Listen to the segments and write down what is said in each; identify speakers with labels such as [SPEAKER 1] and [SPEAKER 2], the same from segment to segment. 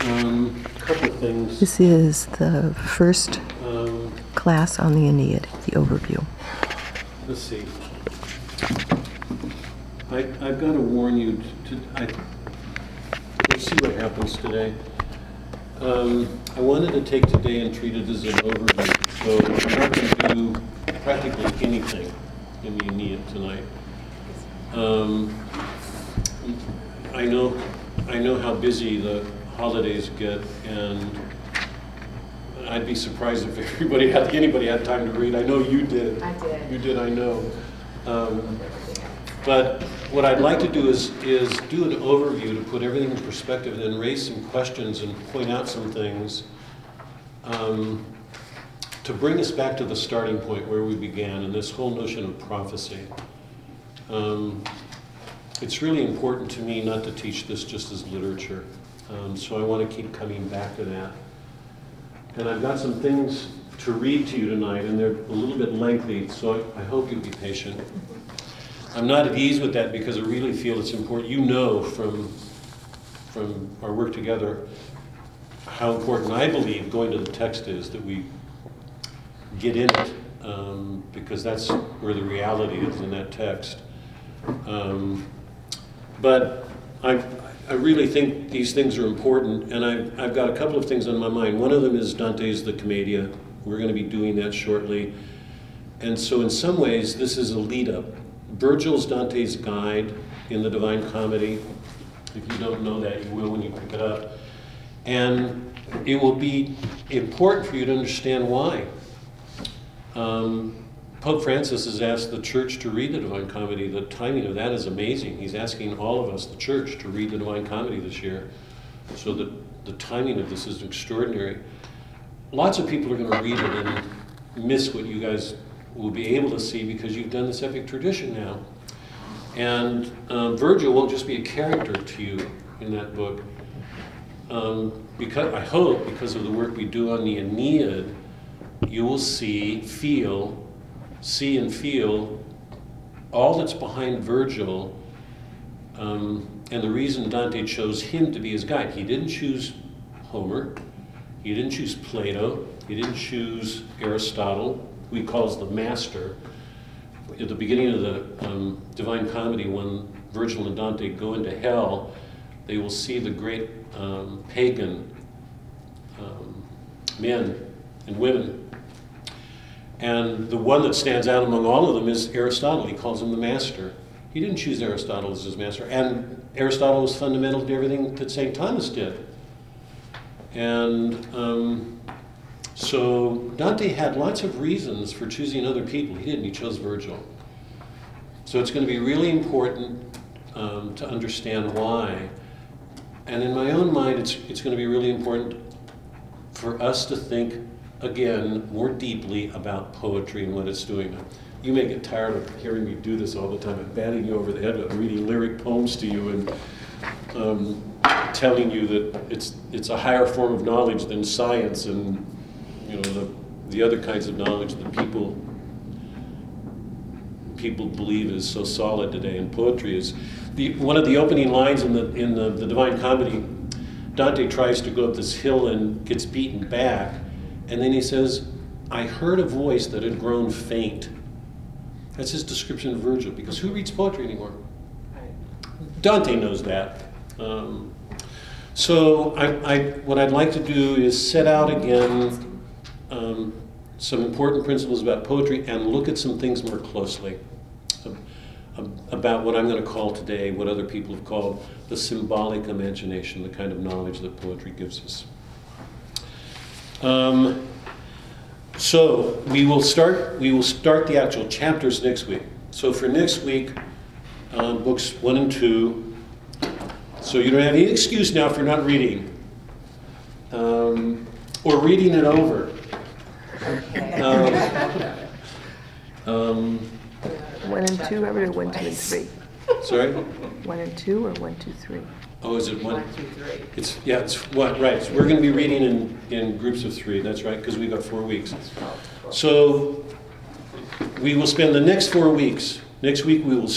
[SPEAKER 1] Um, couple of things.
[SPEAKER 2] This is the first
[SPEAKER 1] Um,
[SPEAKER 2] class on the Aeneid, the overview.
[SPEAKER 1] let's see. I, I've got to warn you to, I, let's see what happens today. Um, I wanted to take today and treat it as an overview, so I'm not going to do practically anything in the Aeneid tonight. Um, I know, I know how busy the holidays get, and I'd be surprised if everybody had, anybody had time to read. I know you did.
[SPEAKER 3] I did.
[SPEAKER 1] You did, I know. Um, But what I'd like to do is, is do an overview to put everything in perspective and then raise some questions and point out some things um, to bring us back to the starting point where we began and this whole notion of prophecy. Um, It's really important to me not to teach this just as literature, um, so I want to keep coming back to that. And I've got some things to read to you tonight, and they're a little bit lengthy, so I I hope you'll be patient. I'm not at ease with that because I really feel it's important. You know from, from our work together how important I believe going to the text is, that we get in it, um, because that's where the reality is in that text. Um, But I, I really think these things are important, and I've, I've got a couple of things on my mind. One of them is Dante's The Commedia. We're going to be doing that shortly. And so, in some ways, this is a lead up. Virgil's Dante's Guide in the Divine Comedy. If you don't know that, you will when you pick it up. And it will be important for you to understand why. Um, Pope Francis has asked the church to read the Divine Comedy. The timing of that is amazing. He's asking all of us, the church, to read the Divine Comedy this year. So the, the timing of this is extraordinary. Lots of people are going to read it and miss what you guys will be able to see because you've done this epic tradition now. And um, Virgil won't just be a character to you in that book. Um, because I hope, because of the work we do on the Aeneid, you will see, feel, see and feel all that's behind Virgil um, and the reason Dante chose him to be his guide. He didn't choose Homer, he didn't choose Plato, he didn't choose Aristotle, who he calls the master. At the beginning of the um, Divine Comedy, when Virgil and Dante go into hell, they will see the great um, pagan um, men and women and the one that stands out among all of them is Aristotle. He calls him the master. He didn't choose Aristotle as his master. And Aristotle was fundamental to everything that St. Thomas did. And um, so Dante had lots of reasons for choosing other people. He didn't, he chose Virgil. So it's going to be really important um, to understand why. And in my own mind, it's, it's going to be really important for us to think again more deeply about poetry and what it's doing. You may get tired of hearing me do this all the time and batting you over the head with reading lyric poems to you and um, telling you that it's it's a higher form of knowledge than science and you know the the other kinds of knowledge that people people believe is so solid today. And poetry is the one of the opening lines in the in the, the Divine Comedy. Dante tries to go up this hill and gets beaten back and then he says, I heard a voice that had grown faint. That's his description of Virgil, because who reads poetry anymore? Dante knows that. Um, so I, I, what I'd like to do is set out again um, some important principles about poetry and look at some things more closely about what I'm going to call today, what other people have called the symbolic imagination, the kind of knowledge that poetry gives us. Um, so we will start. We will start the actual chapters next week. So for next week, um, books one and two. So you don't have any excuse now for not reading, um, or reading it over. Um, um,
[SPEAKER 2] One and two, I read one, two, and three.
[SPEAKER 1] sorry.
[SPEAKER 2] One and two, or one, two, three?
[SPEAKER 1] Oh, is it one?
[SPEAKER 3] One, two, three.
[SPEAKER 1] It's yeah. It's what right. So we're going to be reading in in groups of three. That's right, because we've got four weeks. So we will spend the next four weeks. Next week we will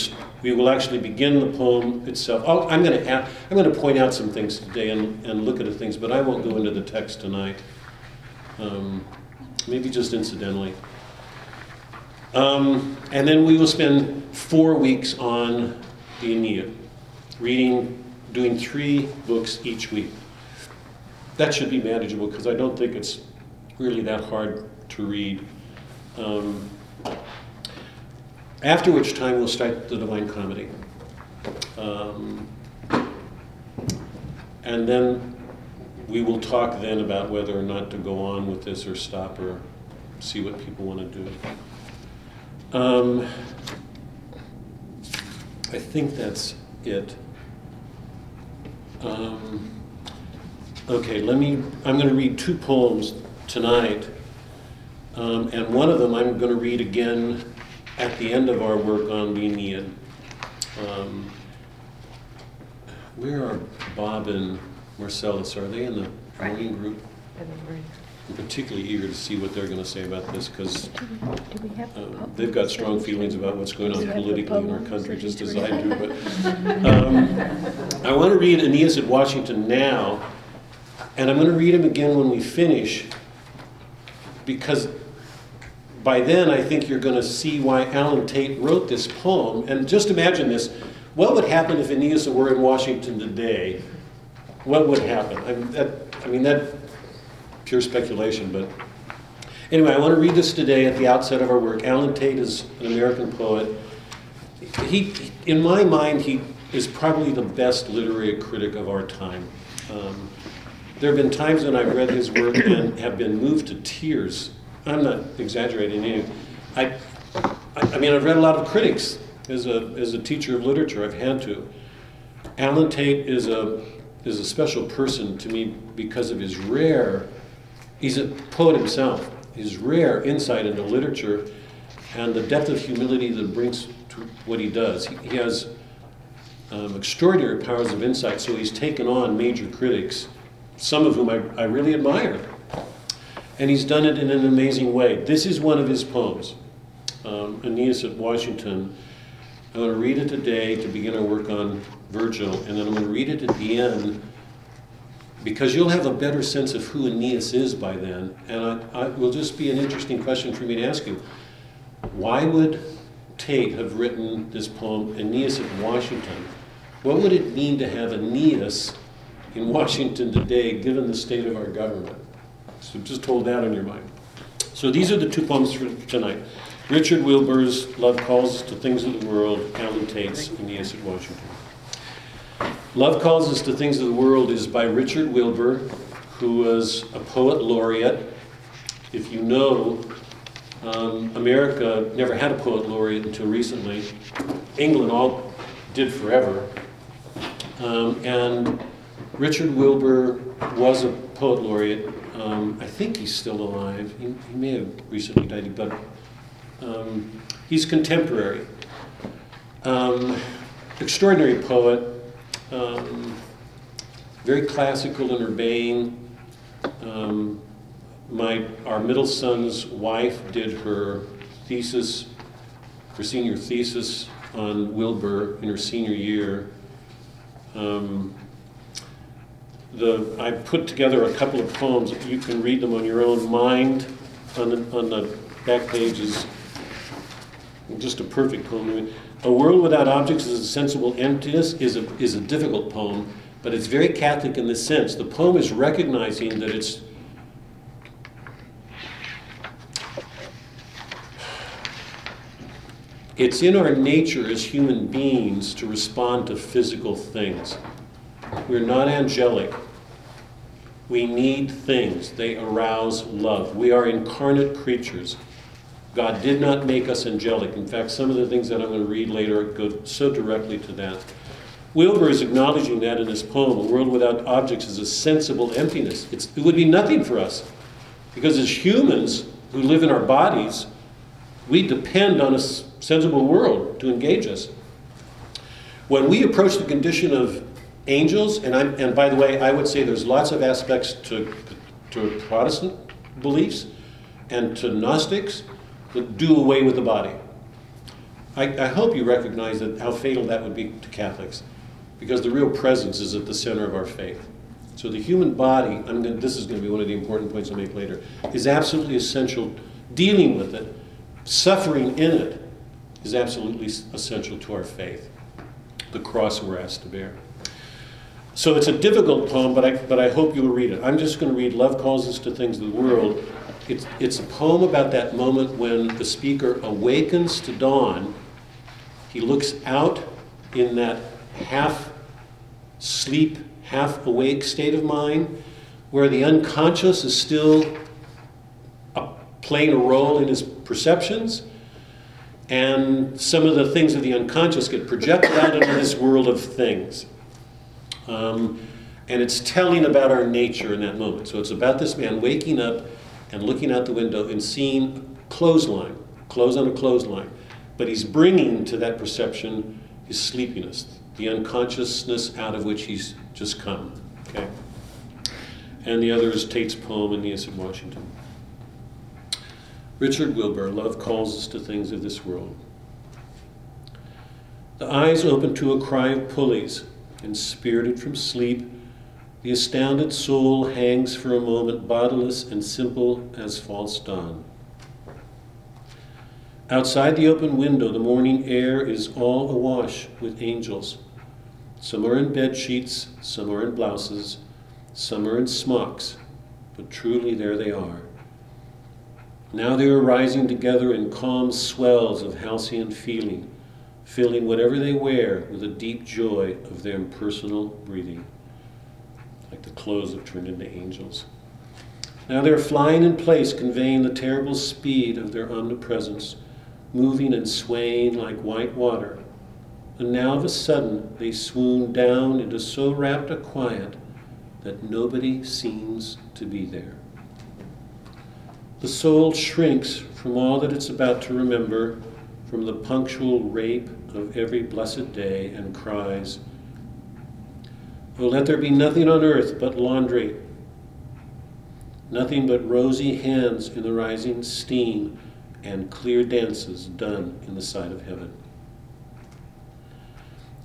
[SPEAKER 1] We will actually begin the poem itself. Oh, I'm going to I'm going to point out some things today and, and look at the things, but I won't go into the text tonight. Um, maybe just incidentally. Um, and then we will spend four weeks on the Aeneid, reading, doing three books each week. That should be manageable because I don't think it's really that hard to read. Um, after which time we'll start the Divine Comedy. Um, and then we will talk then about whether or not to go on with this or stop or see what people want to do. Um, I think that's it. Um, okay, let me, I'm going to read two poems tonight. Um, and one of them I'm going to read again at the end of our work on the Aeneid. Um, where are Bob and Marcellus? Are they in the writing group? I'm particularly eager to see what they're going to say about this because uh, they've got strong feelings about what's going on politically in our country, just as I do. But um, I want to read Aeneas at Washington now, and I'm going to read him again when we finish because by then I think you're going to see why Allen Tate wrote this poem. And just imagine this what would happen if Aeneas were in Washington today? What would happen? I mean, that, I mean, that pure speculation, but anyway, I want to read this today at the outset of our work. Allen Tate is an American poet. He, in my mind, he is probably the best literary critic of our time. Um, there have been times when I've read his work and have been moved to tears. I'm not exaggerating. I, I, mean, I've read a lot of critics as a, as a teacher of literature. I've had to. Allen Tate is a, is a special person to me because of his rare, he's a poet himself, his rare insight into literature and the depth of humility that brings to what he does. He, he has um, extraordinary powers of insight, so he's taken on major critics, some of whom I, I really admire. And he's done it in an amazing way. This is one of his poems, um, Aeneas at Washington. I'm going to read it today to begin our work on Virgil, and then I'm going to read it at the end because you'll have a better sense of who Aeneas is by then. And I, I will just be an interesting question for me to ask you. Why would Tate have written this poem, Aeneas at Washington? What would it mean to have Aeneas in Washington today, given the state of our government? So just hold that in your mind. So these are the two poems for tonight. Richard Wilbur's Love Calls to Things of the World, Allen Tate's Aeneas at Washington. Love Calls Us to Things of the World is by Richard Wilbur, who was a poet laureate. If you know, um, America never had a poet laureate until recently. England all did forever. Um, and Richard Wilbur was a poet laureate. Um, I think he's still alive. He, he may have recently died, but um, he's contemporary. Um, extraordinary poet, um, very classical and urbane. Um, my, our middle son's wife did her thesis, her senior thesis on Wilbur in her senior year. Um, the, I put together a couple of poems. You can read them on your own mind. On the, on the back page just a perfect poem. A world without objects is a sensible emptiness is a, is a difficult poem, but it's very Catholic in this sense. The poem is recognizing that it's it's in our nature as human beings to respond to physical things. We're not angelic. We need things. They arouse love. We are incarnate creatures. God did not make us angelic. In fact, some of the things that I'm going to read later go so directly to that. Wilbur is acknowledging that in his poem, A World Without Objects is a sensible emptiness. It's, it would be nothing for us. Because as humans who live in our bodies, we depend on a sensible world to engage us. When we approach the condition of angels, and, I'm, and by the way, I would say there's lots of aspects to, to Protestant beliefs and to Gnostics that do away with the body. I, I hope you recognize that how fatal that would be to Catholics, because the real presence is at the center of our faith. So the human body, I'm going this is going to be one of the important points I'll make later, is absolutely essential. Dealing with it, suffering in it, is absolutely essential to our faith. The cross we're asked to bear. So it's a difficult poem, but I, but I hope you'll read it. I'm just going to read Love Calls Us to Things of the World. It's, it's a poem about that moment when the speaker awakens to dawn. He looks out in that half sleep, half awake state of mind where the unconscious is still playing a role in his perceptions. And some of the things of the unconscious get projected out into this world of things. Um, and it's telling about our nature in that moment. So it's about this man waking up and looking out the window and seeing clothesline, clothes on a clothesline. But he's bringing to that perception his sleepiness, the unconsciousness out of which he's just come. Okay? And the other is Tate's poem, Aeneas of Washington. Richard Wilbur, Love Calls Us to Things of This World. The eyes open to a cry of pulleys and spirited from sleep, the astounded soul hangs for a moment bodiless and simple as false dawn. Outside the open window, the morning air is all awash with angels. Some are in bed sheets, some are in blouses, some are in smocks, but truly there they are. Now they are rising together in calm swells of halcyon feeling filling whatever they wear with a deep joy of their impersonal breathing, like the clothes that turned into angels. Now they're flying in place, conveying the terrible speed of their omnipresence, moving and swaying like white water. And now of a sudden they swoon down into so rapt a quiet that nobody seems to be there. The soul shrinks from all that it's about to remember, from the punctual rape of every blessed day and cries, Oh, let there be nothing on earth but laundry, nothing but rosy hands in the rising steam and clear dances done in the sight of heaven.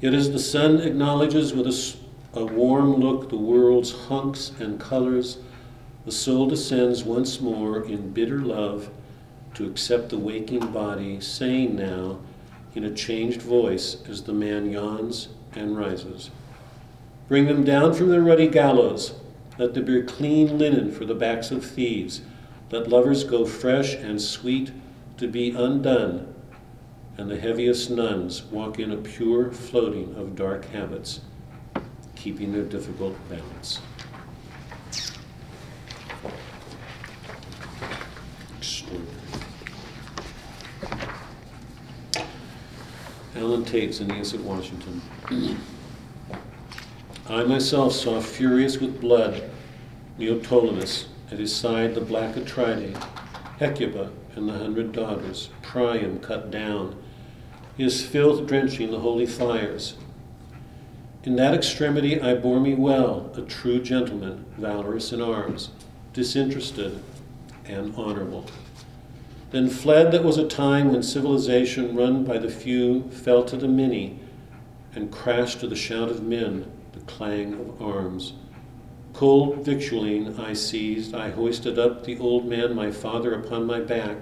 [SPEAKER 1] Yet as the sun acknowledges with a, a warm look the world's hunks and colors, the soul descends once more in bitter love to accept the waking body, saying now, in a changed voice as the man yawns and rises. Bring them down from their ruddy gallows. Let them be clean linen for the backs of thieves. Let lovers go fresh and sweet to be undone, and the heaviest nuns walk in a pure floating of dark habits, keeping their difficult balance. Allen Tate's Aeneas at Washington. I myself saw furious with blood Neoptolemus, at his side the black Atridae, Hecuba and the hundred daughters, Priam cut down, his filth drenching the holy fires. In that extremity I bore me well, a true gentleman, valorous in arms, disinterested and honorable. Then fled that was a time when civilization run by the few fell to the many, and crashed to the shout of men, clang of arms. Cold victualling I seized, I hoisted up the old man, my father, upon my back.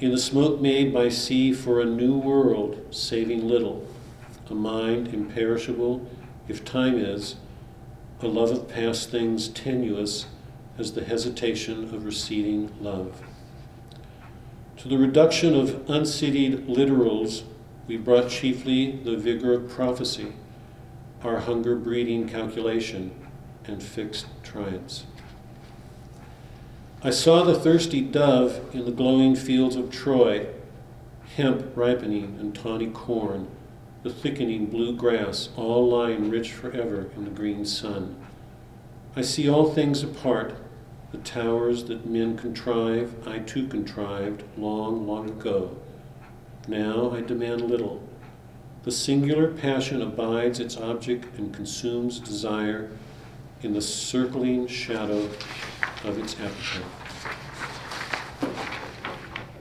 [SPEAKER 1] In the smoke made by sea for a new world, saving little, a mind imperishable, if time is, a love of past things tenuous as the hesitation of receding love. To the reduction of uncitied littorals, we brought chiefly the vigor of prophecy, our hunger breeding calculation, and fixed triumphs. I saw the thirsty dove in the glowing fields of Troy, hemp ripening and tawny corn, the thickening blue grass, all lying rich forever in the green sun. I see all things apart, the towers that men contrive, I too contrived long, long ago. Now I demand little. The singular passion abides its object and consumes desire in the circling shadow of its appetite.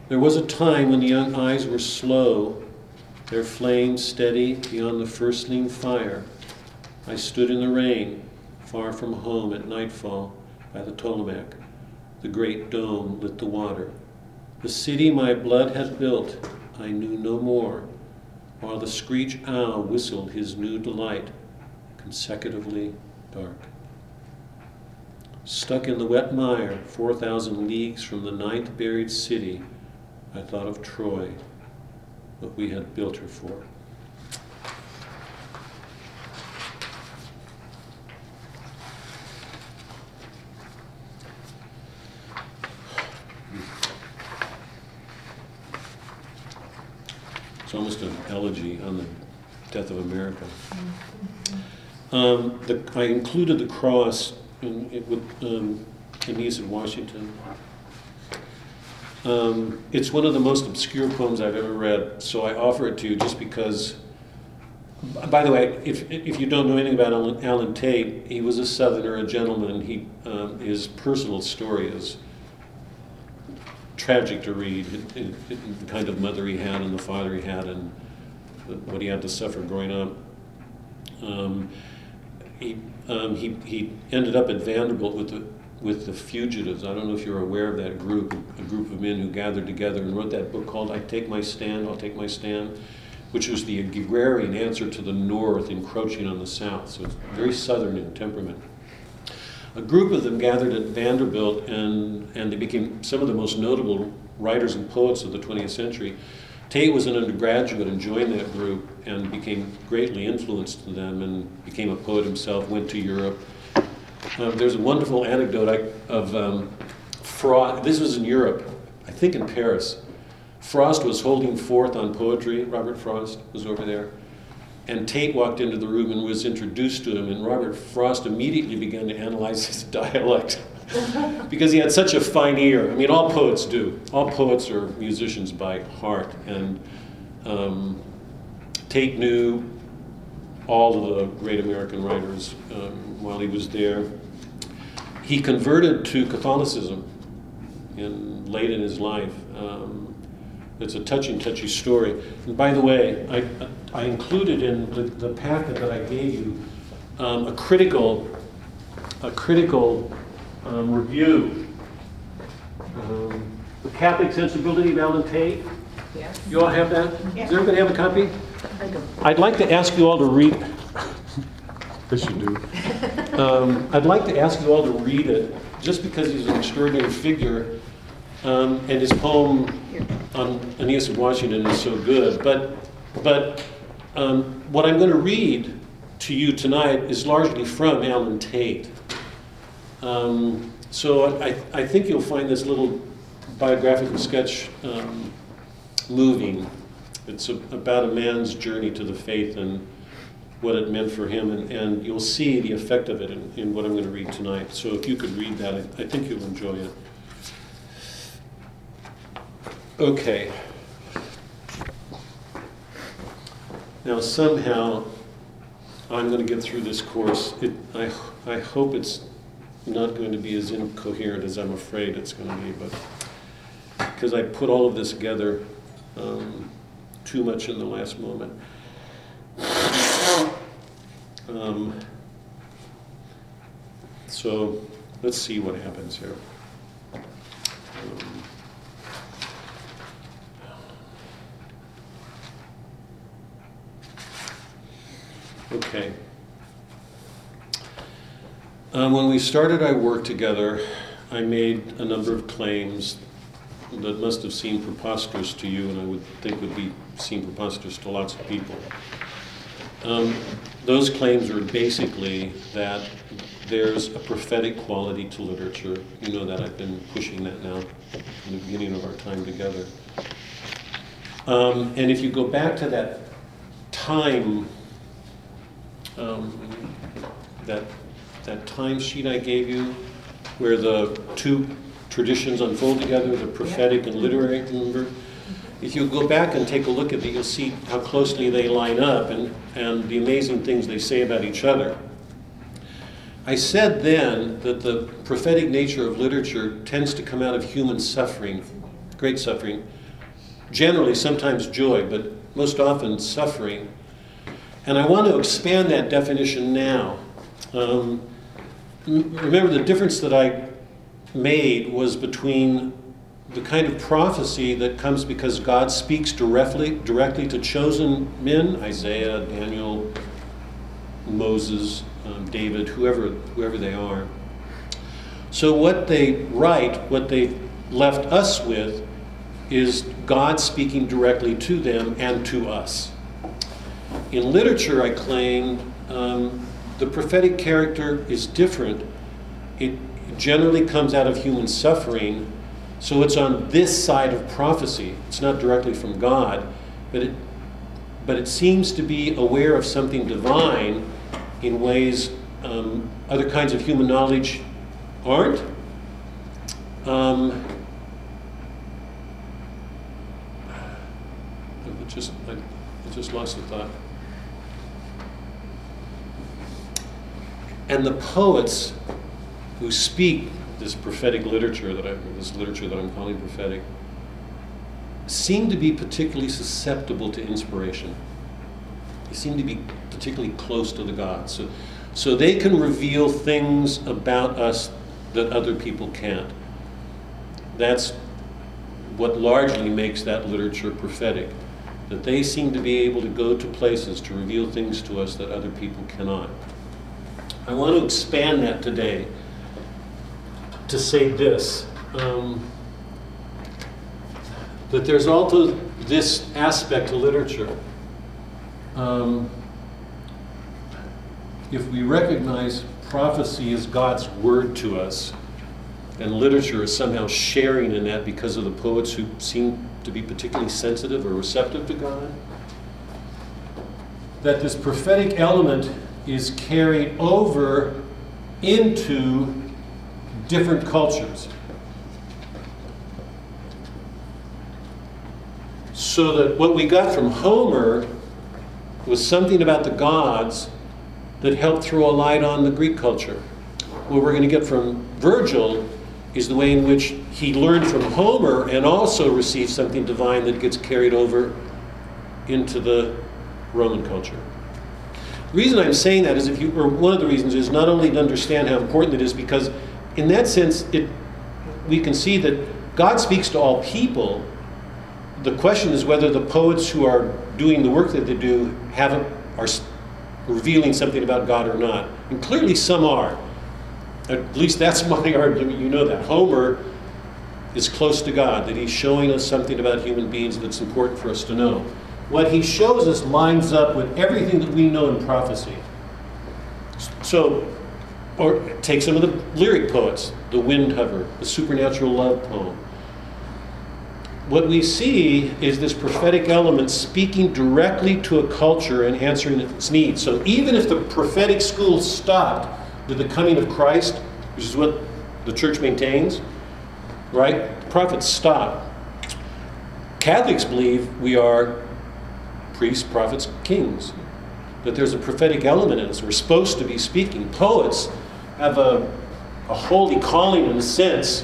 [SPEAKER 1] There was a time when the young eyes were slow their flame steady beyond the firstling fire. I stood in the rain, far from home at nightfall by the Potomac. The great dome lit the water. The city my blood had built, I knew no more, while the screech owl whistled his new delight, consecutively dark. Stuck in the wet mire, 4,000 leagues from the ninth buried city, I thought of Troy, what we had built her for. It's almost an elegy on the death of America. Um, the, I included the cross in, it with um, of Washington. Um, it's one of the most obscure poems I've ever read, so I offer it to you just because. By the way, if, if you don't know anything about Allen, Allen Tate, he was a Southerner, a gentleman. He, um, his personal story is tragic to read, it, it, it, the kind of mother he had and the father he had and what he had to suffer growing up. Um, he, um, he, he ended up at Vanderbilt with the, with the fugitives. I don't know if you're aware of that group, a group of men who gathered together and wrote that book called I Take My Stand, I'll Take My Stand, which was the agrarian answer to the North encroaching on the South. So it's very Southern in temperament. A group of them gathered at Vanderbilt and, and they became some of the most notable writers and poets of the 20th century. Tate was an undergraduate and joined that group and became greatly influenced to them and became a poet himself, went to Europe. Um, there's a wonderful anecdote I, of um, Frost. This was in Europe, I think in Paris. Frost was holding forth on poetry. Robert Frost was over there. And Tate walked into the room and was introduced to him, and Robert Frost immediately began to analyze his dialect because he had such a fine ear. I mean, all poets do. All poets are musicians by heart. And um, Tate knew all of the great American writers um, while he was there. He converted to Catholicism in, late in his life. Um, it's a touching, touchy story. And by the way, I, I included in the, the packet that I gave you um, a critical, a critical um, review. Um, the Catholic sensibility of Allen Tate.
[SPEAKER 3] Yeah.
[SPEAKER 1] You all have that?
[SPEAKER 3] Yeah.
[SPEAKER 1] Does everybody have a copy?
[SPEAKER 3] I don't.
[SPEAKER 1] I'd like to ask you all to read. Yes, you do. Um, I'd like to ask you all to read it, just because he's an extraordinary figure, um, and his poem on Aeneas of Washington is so good. But, but um, what I'm going to read to you tonight is largely from Allen Tate. Um, so I, I think you'll find this little biographical sketch um, moving. It's a, about a man's journey to the faith and what it meant for him, and, and you'll see the effect of it in, in what I'm going to read tonight. So if you could read that, I, I think you'll enjoy it. Okay. Now somehow I'm going to get through this course. It, I, I hope it's not going to be as incoherent as I'm afraid it's going to be, but because I put all of this together um, too much in the last moment. Um, so let's see what happens here. Um, okay. Um, when we started our work together, I made a number of claims that must have seemed preposterous to you, and I would think would be seem preposterous to lots of people. Um, those claims are basically that there's a prophetic quality to literature. You know that I've been pushing that now from the beginning of our time together. Um, and if you go back to that time, um, that that time sheet I gave you, where the two traditions unfold together, the prophetic and literary, remember? If you go back and take a look at it, you'll see how closely they line up and, and the amazing things they say about each other. I said then that the prophetic nature of literature tends to come out of human suffering, great suffering, generally sometimes joy, but most often suffering. And I want to expand that definition now. Um, remember, the difference that I made was between the kind of prophecy that comes because God speaks directly, directly to chosen men, Isaiah, Daniel, Moses, um, David, whoever, whoever they are. So what they write, what they've left us with, is God speaking directly to them and to us. In literature, I claim um, the prophetic character is different. It generally comes out of human suffering, so it's on this side of prophecy. It's not directly from God, but it, but it seems to be aware of something divine in ways um, other kinds of human knowledge aren't. Um, just, I just lost the thought. And the poets who speak this prophetic literature that I, this literature that I'm calling prophetic, seem to be particularly susceptible to inspiration. They seem to be particularly close to the gods. So, so they can reveal things about us that other people can't. That's what largely makes that literature prophetic. That they seem to be able to go to places to reveal things to us that other people cannot. I want to expand that today to say this um, that there's also this aspect to literature. Um, if we recognize prophecy as God's word to us, and literature is somehow sharing in that because of the poets who seem to be particularly sensitive or receptive to God, that this prophetic element is carried over into different cultures. So that what we got from Homer was something about the gods that helped throw a light on the Greek culture. What we're going to get from Virgil is the way in which he learned from Homer and also received something divine that gets carried over into the Roman culture. The reason I'm saying that is if you, or one of the reasons is not only to understand how important it is, because in that sense, it, we can see that God speaks to all people. The question is whether the poets who are doing the work that they do haven't are revealing something about God or not. And clearly some are. At least that's my argument. You know that. Homer is close to God, that he's showing us something about human beings that's important for us to know what he shows us lines up with everything that we know in prophecy. So, or take some of the lyric poets, the Windhover, the supernatural love poem. What we see is this prophetic element speaking directly to a culture and answering its needs. So even if the prophetic school stopped with the coming of Christ, which is what the church maintains, right? The prophets stop. Catholics believe we are priests, prophets, kings. That there's a prophetic element in us. We're supposed to be speaking. Poets have a, a holy calling in a sense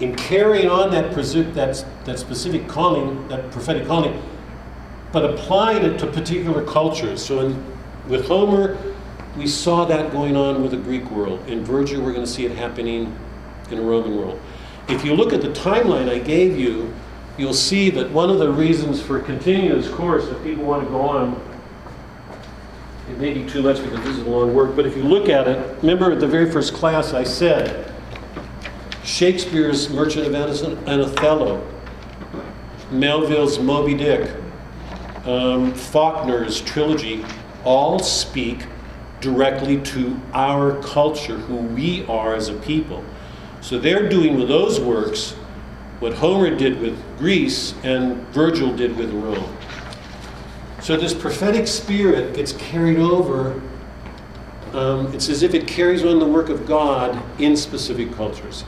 [SPEAKER 1] in carrying on that, that, that specific calling, that prophetic calling, but applying it to particular cultures. So in, with Homer, we saw that going on with the Greek world. In Virgil, we're going to see it happening in the Roman world. If you look at the timeline I gave you, you'll see that one of the reasons for continuing this course, if people want to go on, it may be too much because this is a long work, but if you look at it, remember at the very first class I said Shakespeare's Merchant of Venice and Othello, Melville's Moby Dick, um, Faulkner's trilogy all speak directly to our culture, who we are as a people. So they're doing with those works what Homer did with Greece and Virgil did with Rome. So this prophetic spirit gets carried over. Um, it's as if it carries on the work of God in specific cultures.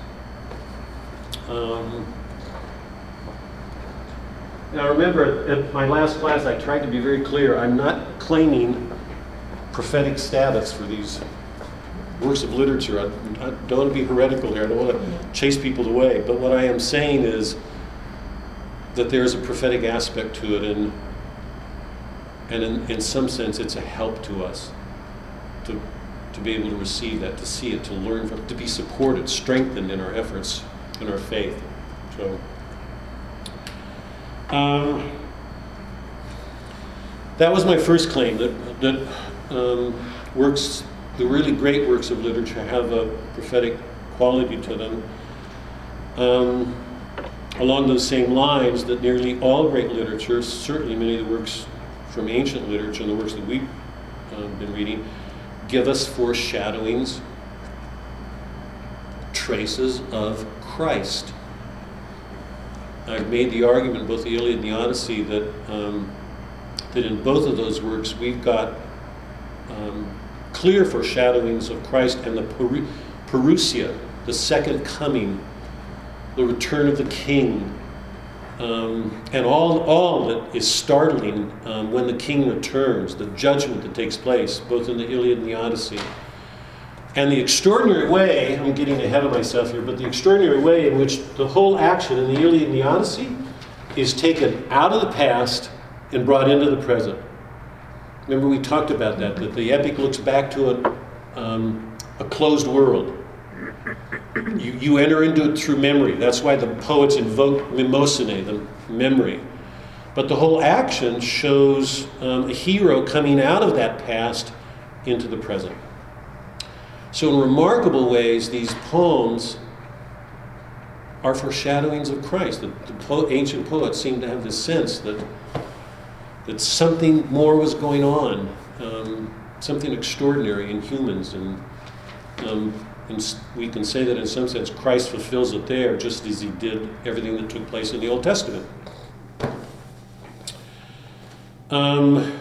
[SPEAKER 1] Um, now remember, at my last class, I tried to be very clear. I'm not claiming prophetic status for these works of literature. I, I, don't want to be heretical here. I don't want to chase people away. But what I am saying is that there's a prophetic aspect to it, and And in, in some sense, it's a help to us to, to be able to receive that, to see it, to learn from, to be supported, strengthened in our efforts, in our faith. So, um, that was my first claim that, that um, works, the really great works of literature have a prophetic quality to them. Um, along those same lines, that nearly all great literature, certainly many of the works from ancient literature and the works that we've um, been reading, give us foreshadowings, traces of Christ. I've made the argument, both the Iliad and the Odyssey, that um, that in both of those works we've got um, clear foreshadowings of Christ and the Parousia, the second coming, the return of the King, um, and all, all that is startling um, when the King returns, the judgment that takes place, both in the Iliad and the Odyssey. And the extraordinary way, I'm getting ahead of myself here, but the extraordinary way in which the whole action in the Iliad and the Odyssey is taken out of the past and brought into the present. Remember, we talked about that, that the epic looks back to a, um, a closed world. You, you enter into it through memory. That's why the poets invoke Mnemosyne, the memory. But the whole action shows um, a hero coming out of that past into the present. So, in remarkable ways, these poems are foreshadowings of Christ. The, the po- ancient poets seem to have this sense that, that something more was going on, um, something extraordinary in humans. And, um, and we can say that in some sense Christ fulfills it there, just as he did everything that took place in the Old Testament. Um,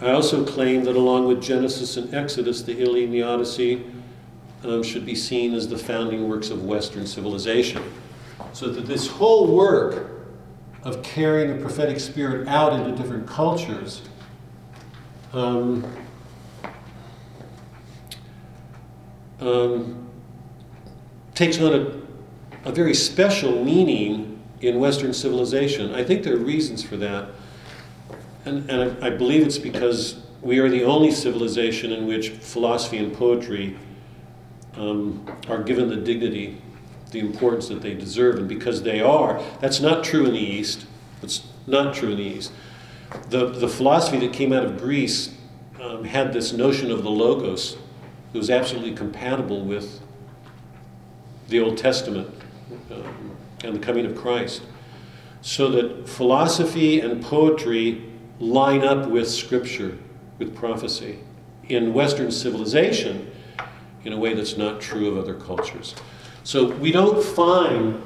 [SPEAKER 1] I also claim that along with Genesis and Exodus, the Iliad and the Odyssey um, should be seen as the founding works of Western civilization. So that this whole work of carrying the prophetic spirit out into different cultures um, um, takes on a, a very special meaning in Western civilization. I think there are reasons for that. And, and I, I believe it's because we are the only civilization in which philosophy and poetry um, are given the dignity, the importance that they deserve. And because they are, that's not true in the East. It's not true in the East. The, the philosophy that came out of Greece um, had this notion of the logos that was absolutely compatible with the Old Testament um, and the coming of Christ. So that philosophy and poetry line up with Scripture, with prophecy. In Western civilization, in a way that's not true of other cultures. So we don't find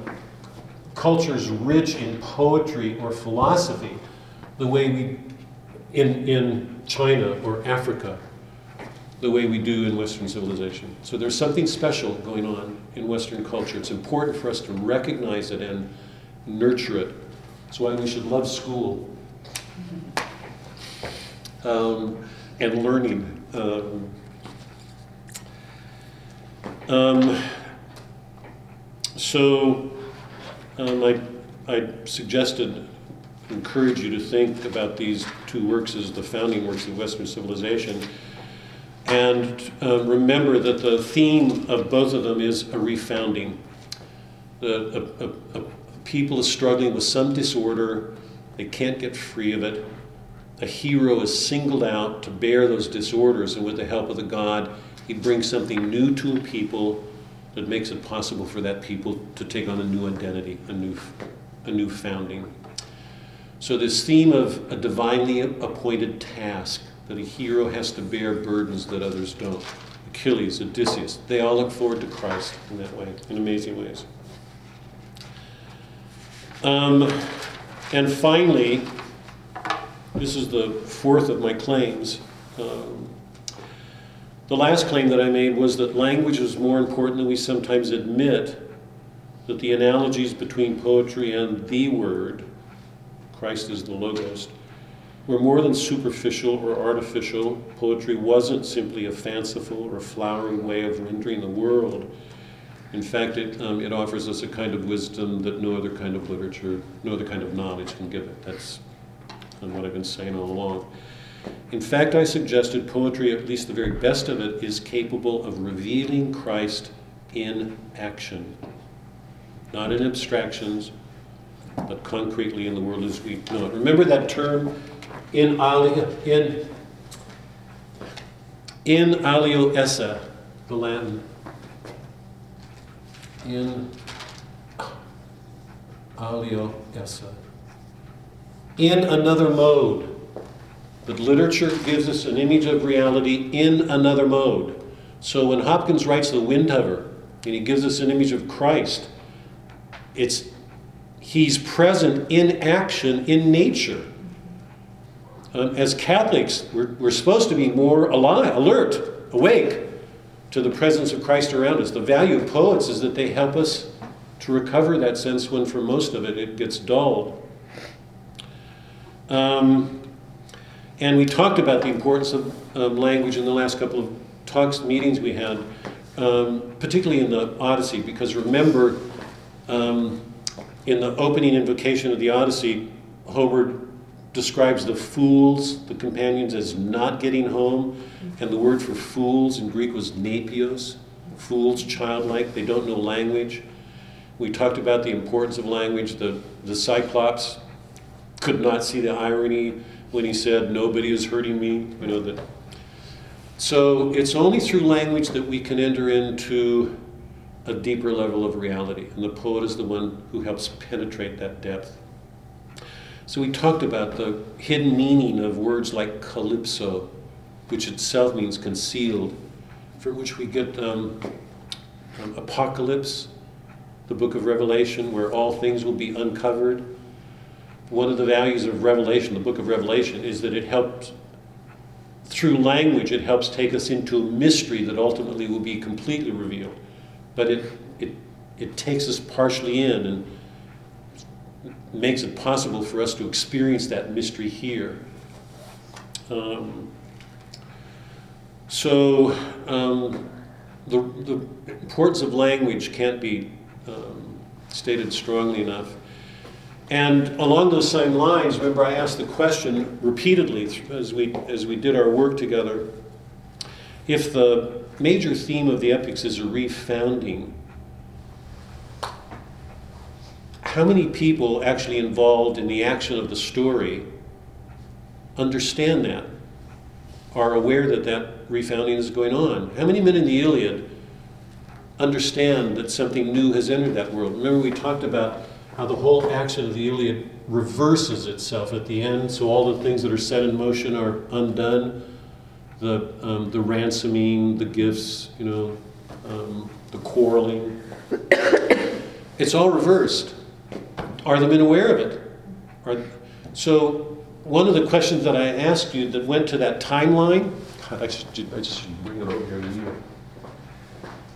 [SPEAKER 1] cultures rich in poetry or philosophy the way we in, in China or Africa, the way we do in Western civilization. So there's something special going on in Western culture. It's important for us to recognize it and nurture it. That's why we should love school um, and learning. Um, um, so um, I, I suggested, encourage you to think about these two works as the founding works of Western civilization. And um, remember that the theme of both of them is a refounding. The, a, a, a people is struggling with some disorder, they can't get free of it. A hero is singled out to bear those disorders, and with the help of the God, he brings something new to a people that makes it possible for that people to take on a new identity, a new, a new founding. So, this theme of a divinely appointed task that a hero has to bear burdens that others don't. Achilles, Odysseus, they all look forward to Christ in that way, in amazing ways. Um, and finally, this is the fourth of my claims. Um, the last claim that I made was that language is more important than we sometimes admit, that the analogies between poetry and the Word, Christ is the Logos, were more than superficial or artificial. Poetry wasn't simply a fanciful or flowery way of rendering the world. In fact, it, um, it offers us a kind of wisdom that no other kind of literature, no other kind of knowledge can give it. That's on what I've been saying all along. In fact, I suggested poetry, at least the very best of it, is capable of revealing Christ in action, not in abstractions, but concretely in the world as we know it. Remember that term in alia, in in alio esse, the Latin. In alio esse. In another mode. But literature gives us an image of reality in another mode. So when Hopkins writes The Windhover, and he gives us an image of Christ, it's he's present in action in nature. Um, as Catholics, we're, we're supposed to be more alive, alert, awake to the presence of Christ around us. The value of poets is that they help us to recover that sense when, for most of it, it gets dulled. Um, and we talked about the importance of um, language in the last couple of talks, meetings we had, um, particularly in the Odyssey, because remember, um, in the opening invocation of the Odyssey, Homer describes the fools, the companions, as not getting home. And the word for fools in Greek was nepios, fools, childlike, they don't know language. We talked about the importance of language. The, the Cyclops could not see the irony when he said, Nobody is hurting me. You know, that. So it's only through language that we can enter into a deeper level of reality. And the poet is the one who helps penetrate that depth. So we talked about the hidden meaning of words like calypso, which itself means concealed, for which we get um, um, apocalypse, the book of Revelation, where all things will be uncovered. One of the values of Revelation, the book of Revelation, is that it helps, through language, it helps take us into a mystery that ultimately will be completely revealed. But it, it, it takes us partially in and makes it possible for us to experience that mystery here. Um, so um, the, the importance of language can't be um, stated strongly enough. And along those same lines, remember I asked the question repeatedly as we, as we did our work together, if the major theme of the epics is a refounding, how many people actually involved in the action of the story understand that, are aware that that refounding is going on? How many men in the Iliad understand that something new has entered that world? Remember, we talked about how the whole action of the Iliad reverses itself at the end, so all the things that are set in motion are undone. The, um, the ransoming, the gifts, you know, um, the quarreling. It's all reversed. Are the men aware of it? Are, so, one of the questions that I asked you that went to that timeline, I, should, I just should bring it over here to you.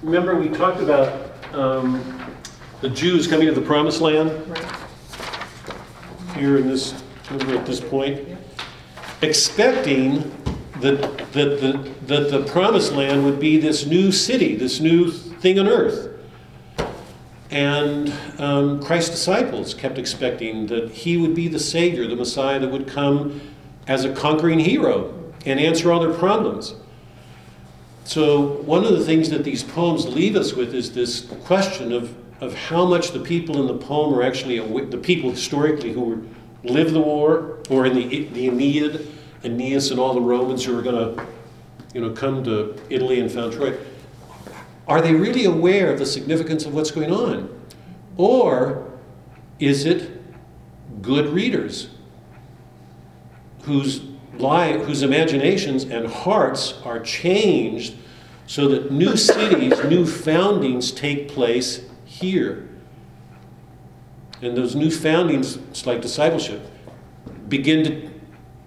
[SPEAKER 1] Remember, we talked about um, the Jews coming to the promised land here in this, at this point, expecting that, that, the, that the promised land would be this new city, this new thing on earth. And um, Christ's disciples kept expecting that he would be the Savior, the Messiah that would come as a conquering hero and answer all their problems. So, one of the things that these poems leave us with is this question of, of how much the people in the poem are actually the people historically who were, lived the war, or in the, the Aeneid, Aeneas and all the Romans who were going to you know, come to Italy and found Troy. Are they really aware of the significance of what's going on? Or is it good readers whose, li- whose imaginations and hearts are changed so that new cities, new foundings take place here? And those new foundings, it's like discipleship, begin to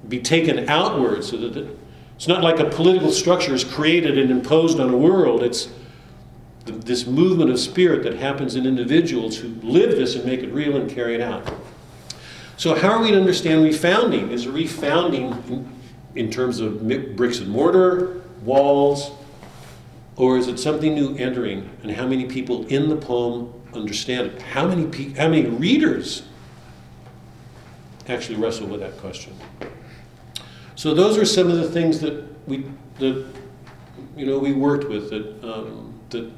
[SPEAKER 1] be taken outward so that it's not like a political structure is created and imposed on a world. It's th- this movement of spirit that happens in individuals who live this and make it real and carry it out. So, how are we to understand refounding? Is refounding in, in terms of bricks and mortar, walls, or is it something new entering? And how many people in the poem understand it? How many, pe- how many readers actually wrestle with that question. So those are some of the things that we that you know we worked with that um, that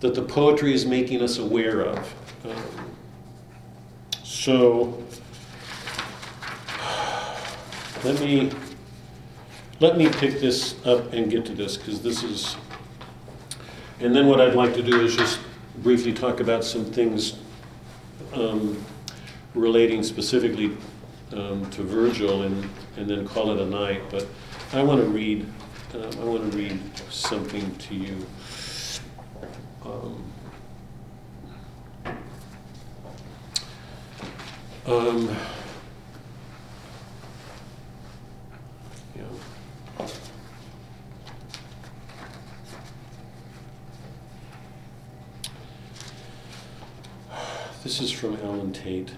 [SPEAKER 1] that the poetry is making us aware of. Um, so let me let me pick this up and get to this because this is and then what I'd like to do is just briefly talk about some things um, relating specifically um, to Virgil and, and then call it a night. But I want to read, uh, I want to read something to you. Um, um, yeah. This is from Allen Tate.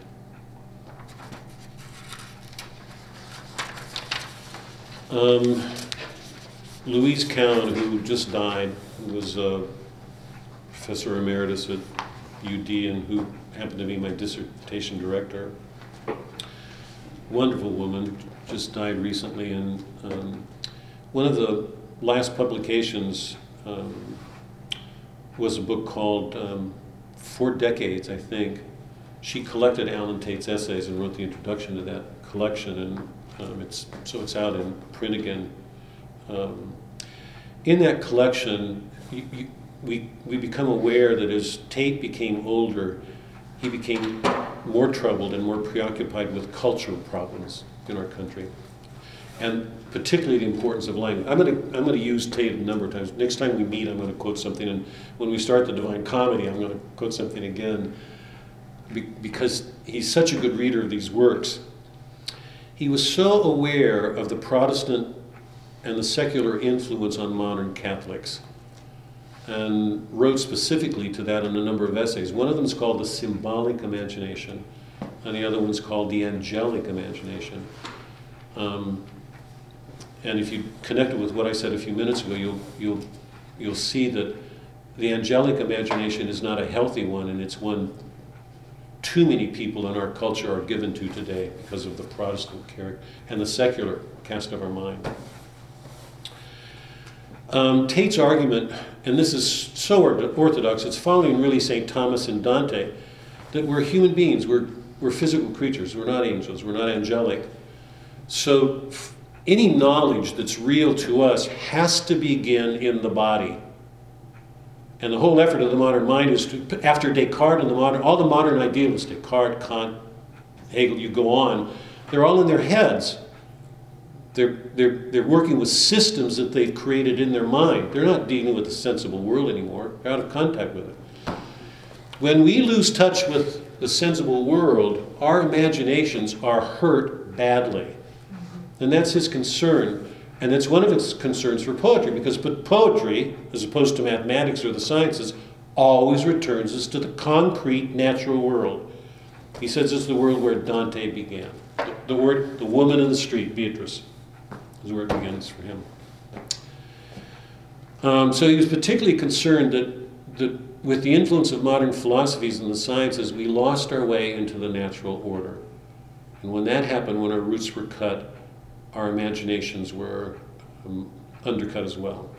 [SPEAKER 1] Um, Louise Cowan, who just died, who was a professor emeritus at UD and who happened to be my dissertation director, wonderful woman, just died recently. And um, one of the last publications um, was a book called um, Four Decades, I think. She collected Allen Tate's essays and wrote the introduction to that collection. And um, it's, so it's out in print again. Um, in that collection, you, you, we, we become aware that as Tate became older, he became more troubled and more preoccupied with cultural problems in our country. And particularly the importance of language. I'm going to I'm going to use Tate a number of times. Next time we meet, I'm going to quote something, and when we start the Divine Comedy, I'm going to quote something again, because he's such a good reader of these works. He was so aware of the Protestant and the secular influence on modern Catholics and wrote specifically to that in a number of essays. One of them is called The Symbolic Imagination, and the other one's called The Angelic Imagination. Um, and if you connect it with what I said a few minutes ago, you'll, you'll, you'll see that the angelic imagination is not a healthy one, and it's one too many people in our culture are given to today because of the Protestant character and the secular cast of our mind. Um, Tate's argument, and this is so orthodox, it's following really St. Thomas and Dante, that we're human beings, we're, we're physical creatures, we're not angels, we're not angelic. So any knowledge that's real to us has to begin in the body. And the whole effort of the modern mind is to, after Descartes and the modern, all the modern idealists, Descartes, Kant, Hegel, you go on, they're all in their heads. They're, they're, they're working with systems that they've created in their mind. They're not dealing with the sensible world anymore, they're out of contact with it. When we lose touch with the sensible world, our imaginations are hurt badly. And that's his concern. And that's one of his concerns for poetry, because but poetry, as opposed to mathematics or the sciences, always returns us to the concrete natural world. He says it's the world where Dante began. The, the word, the woman in the street, Beatrice, is where it begins for him. Um, so he was particularly concerned that, that with the influence of modern philosophies and the sciences, we lost our way into the natural order. And when that happened, when our roots were cut, our imaginations were um, undercut as well.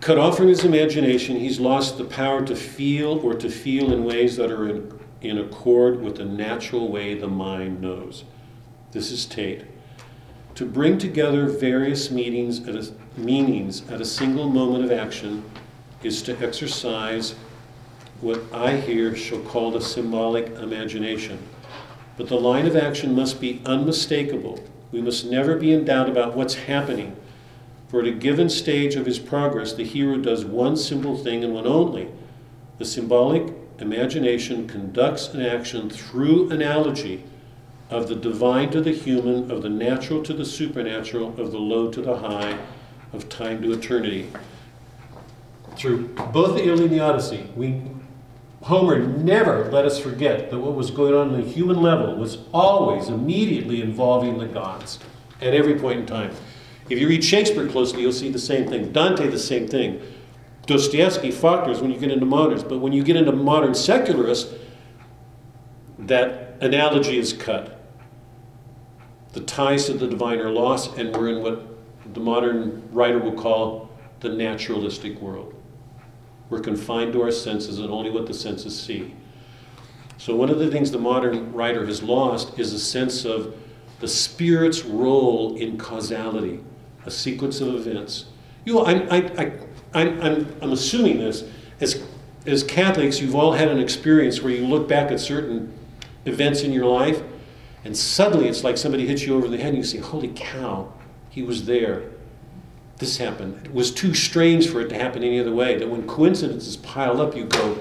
[SPEAKER 1] Cut off from his imagination, he's lost the power to feel or to feel in ways that are in, in accord with the natural way the mind knows. This is Tate. To bring together various meetings at a, meanings at a single moment of action is to exercise what I here shall call the symbolic imagination but the line of action must be unmistakable. We must never be in doubt about what's happening. For at a given stage of his progress, the hero does one simple thing and one only. The symbolic imagination conducts an action through analogy of the divine to the human, of the natural to the supernatural, of the low to the high, of time to eternity. Through both the Iliad and the Odyssey, we Homer never let us forget that what was going on on the human level was always immediately involving the gods at every point in time. If you read Shakespeare closely, you'll see the same thing. Dante, the same thing. Dostoevsky, Faulkner's when you get into moderns. But when you get into modern secularists, that analogy is cut. The ties to the divine are lost, and we're in what the modern writer will call the naturalistic world. We're confined to our senses and only what the senses see. So, one of the things the modern writer has lost is a sense of the spirit's role in causality, a sequence of events. You know, I'm, I, I, I'm, I'm, I'm assuming this. As, as Catholics, you've all had an experience where you look back at certain events in your life, and suddenly it's like somebody hits you over the head and you say, Holy cow, he was there. This happened. It was too strange for it to happen any other way. That when coincidences pile up, you go,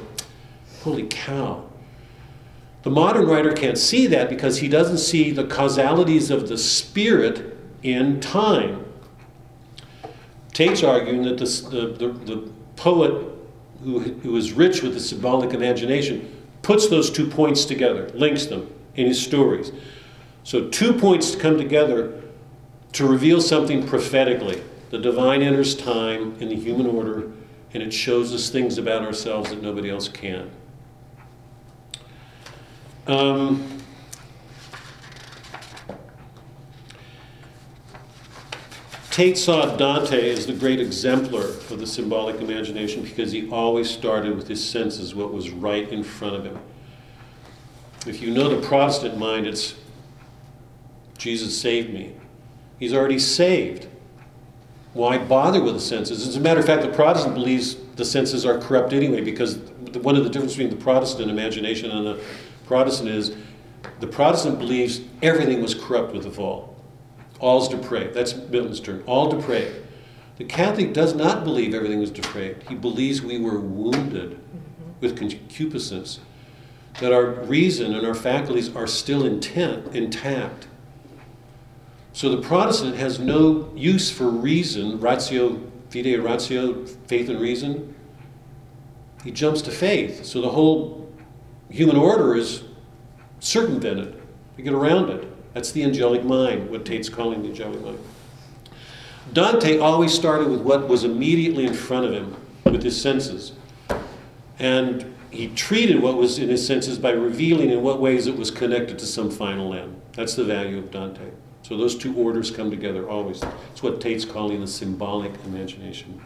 [SPEAKER 1] Holy cow. The modern writer can't see that because he doesn't see the causalities of the spirit in time. Tate's arguing that this, the, the, the poet who, who is rich with the symbolic imagination puts those two points together, links them in his stories. So, two points come together to reveal something prophetically. The divine enters time in the human order, and it shows us things about ourselves that nobody else can. Um, Tate saw Dante as the great exemplar of the symbolic imagination because he always started with his senses, what was right in front of him. If you know the Protestant mind, it's Jesus saved me. He's already saved. Why bother with the senses? As a matter of fact, the Protestant believes the senses are corrupt anyway because one of the differences between the Protestant imagination and the Protestant is the Protestant believes everything was corrupt with the fall. All's depraved. That's Milton's term. All depraved. The Catholic does not believe everything was depraved. He believes we were wounded with concupiscence, that our reason and our faculties are still intent, intact. So the Protestant has no use for reason, ratio, fide ratio, faith and reason. He jumps to faith. So the whole human order is circumvented. We get around it. That's the angelic mind, what Tate's calling the angelic mind. Dante always started with what was immediately in front of him with his senses. And he treated what was in his senses by revealing in what ways it was connected to some final end. That's the value of Dante. So those two orders come together always. It's what Tate's calling the symbolic imagination.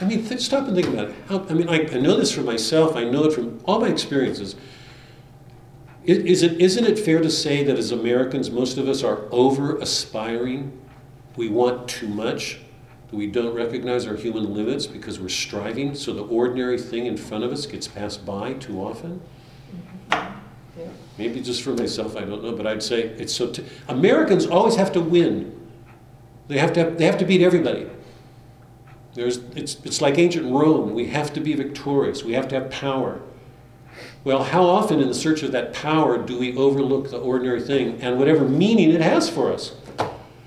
[SPEAKER 1] I mean, th- stop and think about it. How, I mean, I, I, know this for myself. I know it from all my experiences. Is, it, isn't it fair to say that as Americans, most of us are over aspiring? We want too much. We don't recognize our human limits because we're striving, so the ordinary thing in front of us gets passed by too often. Maybe just for myself, I don't know, but I'd say it's so. T- Americans always have to win. They have to have, they have to beat everybody. There's, it's, it's like ancient Rome. We have to be victorious. We have to have power. Well, how often in the search of that power do we overlook the ordinary thing and whatever meaning it has for us?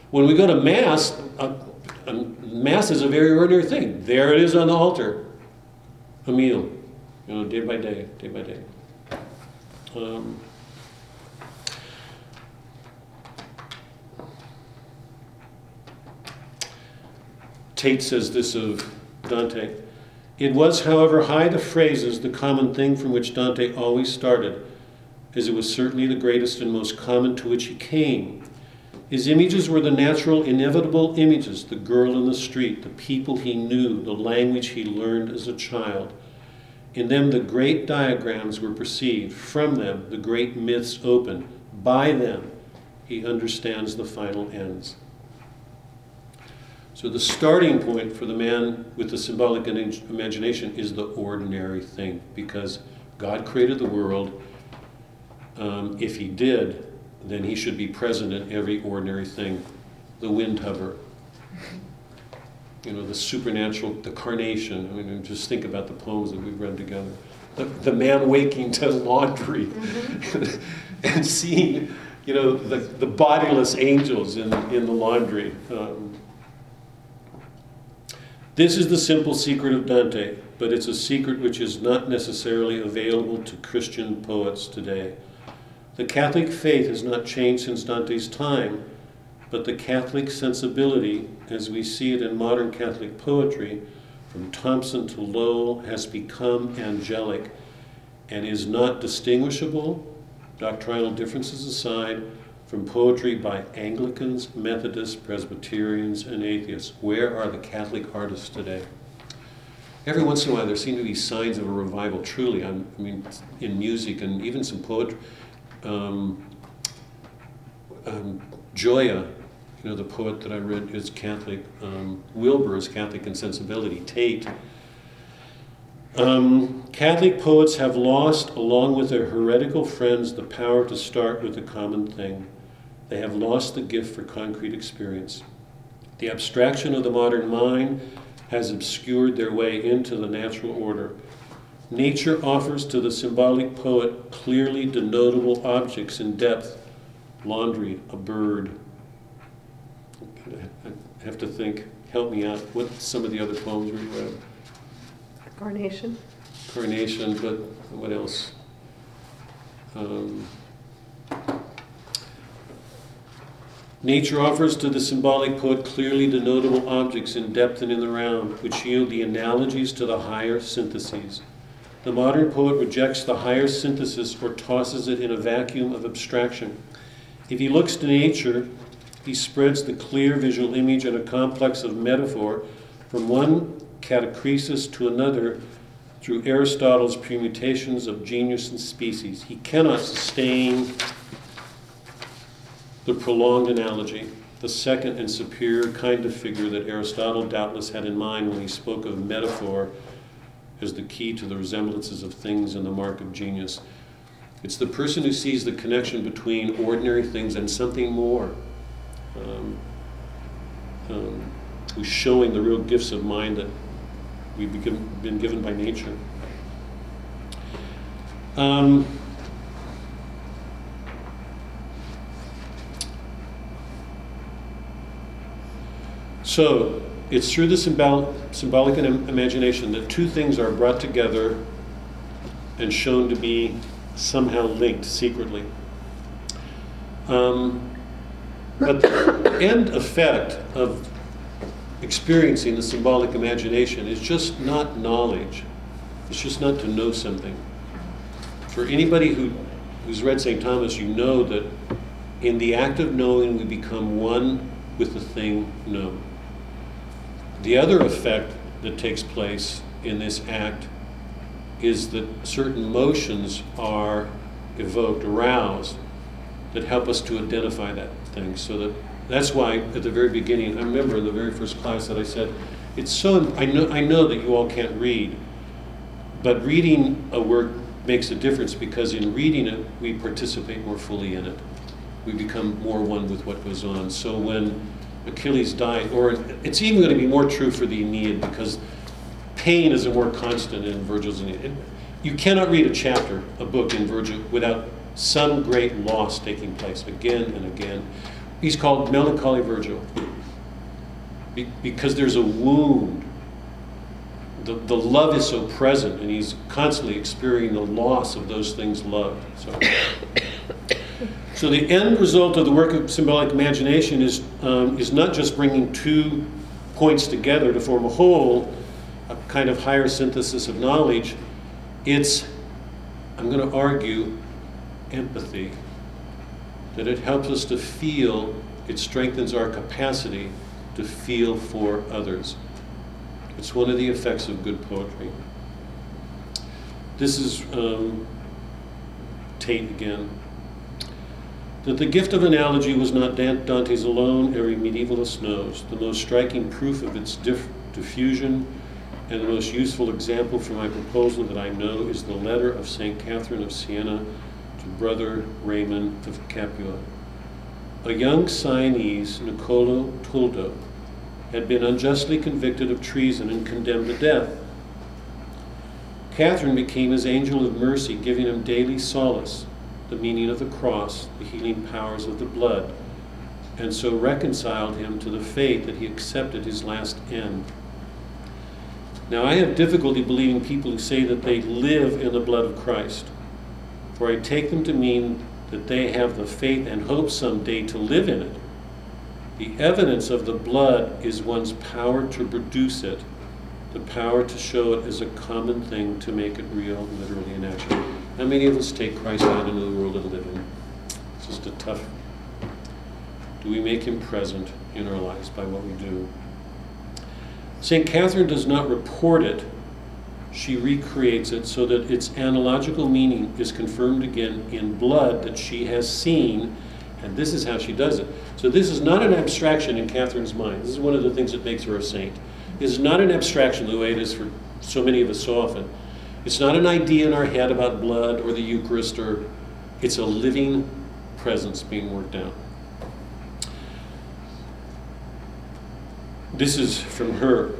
[SPEAKER 1] When we go to Mass, Mass is a very ordinary thing. There it is on the altar. A meal, you know, day by day, day by day. Um, Tate says this of Dante. It was, however, high the phrases, the common thing from which Dante always started, as it was certainly the greatest and most common to which he came. His images were the natural, inevitable images the girl in the street, the people he knew, the language he learned as a child. In them, the great diagrams were perceived. From them, the great myths opened. By them, he understands the final ends. So the starting point for the man with the symbolic imagination is the ordinary thing, because God created the world. Um, if He did, then He should be present in every ordinary thing. The Windhover, you know, the supernatural, the carnation. I mean, just think about the poems that we've read together. The, the man waking to laundry mm-hmm. and seeing, you know, the, the bodiless angels in, in the laundry. Um, this is the simple secret of Dante, but it's a secret which is not necessarily available to Christian poets today. The Catholic faith has not changed since Dante's time, but the Catholic sensibility, as we see it in modern Catholic poetry, from Thompson to Lowell, has become angelic. and is not distinguishable, doctrinal differences aside, from poetry by Anglicans, Methodists, Presbyterians, and atheists. Where are the Catholic artists today? Every once in a while, there seem to be signs of a revival. Truly, i mean, in music and even some poetry. Um, um, Gioia, you know, the poet that I read is Catholic. Um, Wilbur is Catholic in sensibility. Tate. Um, Catholic poets have lost, along with their heretical friends, the power to start with the common thing. They have lost the gift for concrete experience. The abstraction of the modern mind has obscured their way into the natural order. Nature offers to the symbolic poet clearly denotable objects in depth laundry, a bird. I have to think, help me out. What some of the other poems we read?
[SPEAKER 2] Carnation.
[SPEAKER 1] Carnation, but what else? Um, Nature offers to the symbolic poet clearly denotable objects in depth and in the round, which yield the analogies to the higher syntheses. The modern poet rejects the higher synthesis or tosses it in a vacuum of abstraction. If he looks to nature, he spreads the clear visual image and a complex of metaphor from one catachresis to another through Aristotle's permutations of genus and species. He cannot sustain the prolonged analogy, the second and superior kind of figure that Aristotle doubtless had in mind when he spoke of metaphor as the key to the resemblances of things and the mark of genius. It's the person who sees the connection between ordinary things and something more, um, um, who's showing the real gifts of mind that we've been given by nature. Um, So it's through the symbol- symbolic imagination that two things are brought together and shown to be somehow linked secretly. Um, but the end effect of experiencing the symbolic imagination is just not knowledge. It's just not to know something. For anybody who, who's read St. Thomas, you know that in the act of knowing, we become one with the thing known. The other effect that takes place in this act is that certain motions are evoked, aroused, that help us to identify that thing. So that that's why at the very beginning, I remember in the very first class that I said, it's so I know I know that you all can't read, but reading a work makes a difference because in reading it we participate more fully in it. We become more one with what goes on. So when Achilles died, or it's even going to be more true for the Aeneid because pain is a more constant in Virgil's Aeneid. You cannot read a chapter, a book in Virgil, without some great loss taking place again and again. He's called Melancholy Virgil Be- because there's a wound. The, the love is so present, and he's constantly experiencing the loss of those things loved. So. So the end result of the work of symbolic imagination is, um, is not just bringing two points together to form a whole, a kind of higher synthesis of knowledge. It's, I'm going to argue, empathy. That it helps us to feel, it strengthens our capacity to feel for others. It's one of the effects of good poetry. This is um, Tate again that the gift of analogy was not Dante's alone, every medievalist knows. The most striking proof of its diff- diffusion and the most useful example for my proposal that I know is the letter of St. Catherine of Siena to Brother Raymond of Capua. A young Sienese, Niccolo Tuldo, had been unjustly convicted of treason and condemned to death. Catherine became his angel of mercy, giving him daily solace the meaning of the cross, the healing powers of the blood, and so reconciled him to the fate that he accepted his last end. Now, I have difficulty believing people who say that they live in the blood of Christ, for I take them to mean that they have the faith and hope someday to live in it. The evidence of the blood is one's power to produce it, the power to show it as a common thing to make it real, literally and action. How many of us take Christ out into the world and live in? It's just a tough. Do we make him present in our lives by what we do? St. Catherine does not report it, she recreates it so that its analogical meaning is confirmed again in blood that she has seen, and this is how she does it. So, this is not an abstraction in Catherine's mind. This is one of the things that makes her a saint. It's not an abstraction the way it is for so many of us so often. It's not an idea in our head about blood or the Eucharist, or it's a living presence being worked out. This is from her.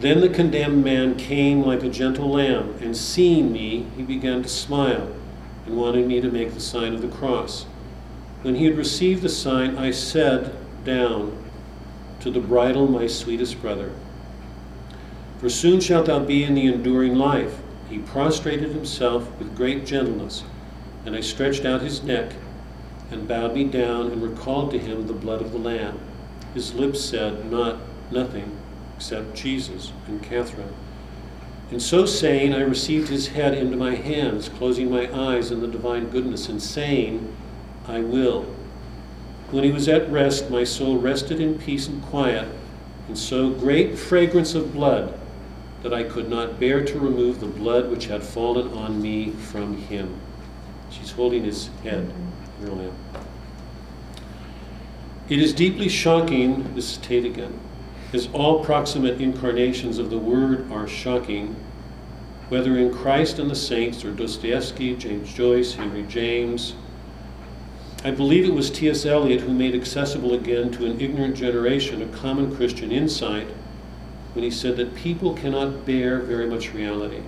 [SPEAKER 1] Then the condemned man came like a gentle lamb, and seeing me, he began to smile and wanted me to make the sign of the cross. When he had received the sign, I said down to the bridal, my sweetest brother. For soon shalt thou be in the enduring life. He prostrated himself with great gentleness, and I stretched out his neck and bowed me down and recalled to him the blood of the Lamb. His lips said not nothing except Jesus and Catherine. And so saying, I received his head into my hands, closing my eyes in the divine goodness, and saying, I will. When he was at rest, my soul rested in peace and quiet, and so great fragrance of blood that I could not bear to remove the blood which had fallen on me from him. She's holding his head, real lamb. It is deeply shocking, this is Tate again, as all proximate incarnations of the Word are shocking, whether in Christ and the saints or Dostoevsky, James Joyce, Henry James. I believe it was T.S. Eliot who made accessible again to an ignorant generation a common Christian insight when he said that people cannot bear very much reality.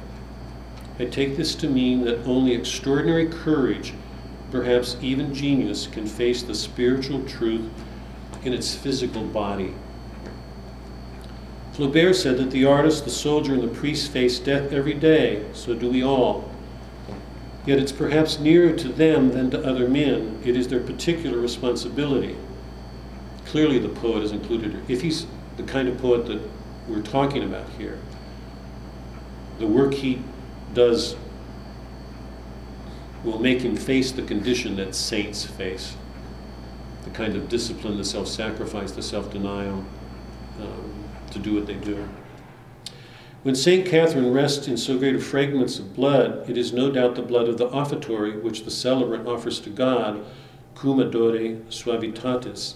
[SPEAKER 1] I take this to mean that only extraordinary courage, perhaps even genius, can face the spiritual truth in its physical body. Flaubert said that the artist, the soldier, and the priest face death every day, so do we all. Yet it's perhaps nearer to them than to other men. It is their particular responsibility. Clearly, the poet is included. If he's the kind of poet that we're talking about here, the work he does will make him face the condition that saints face the kind of discipline, the self sacrifice, the self denial. Um, to do what they do. When St. Catherine rests in so great a fragrance of blood, it is no doubt the blood of the offertory which the celebrant offers to God, cum odore suavitatis,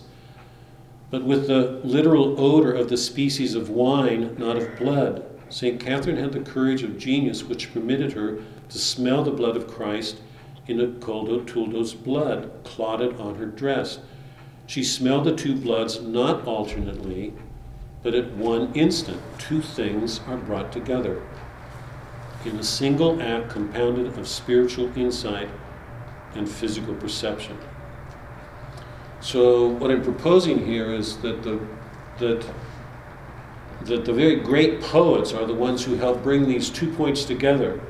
[SPEAKER 1] but with the literal odor of the species of wine, not of blood. St. Catherine had the courage of genius which permitted her to smell the blood of Christ in Niccolo Tuldo's blood clotted on her dress. She smelled the two bloods not alternately, but at one instant, two things are brought together in a single act compounded of spiritual insight and physical perception. So, what I'm proposing here is that the, that, that the very great poets are the ones who help bring these two points together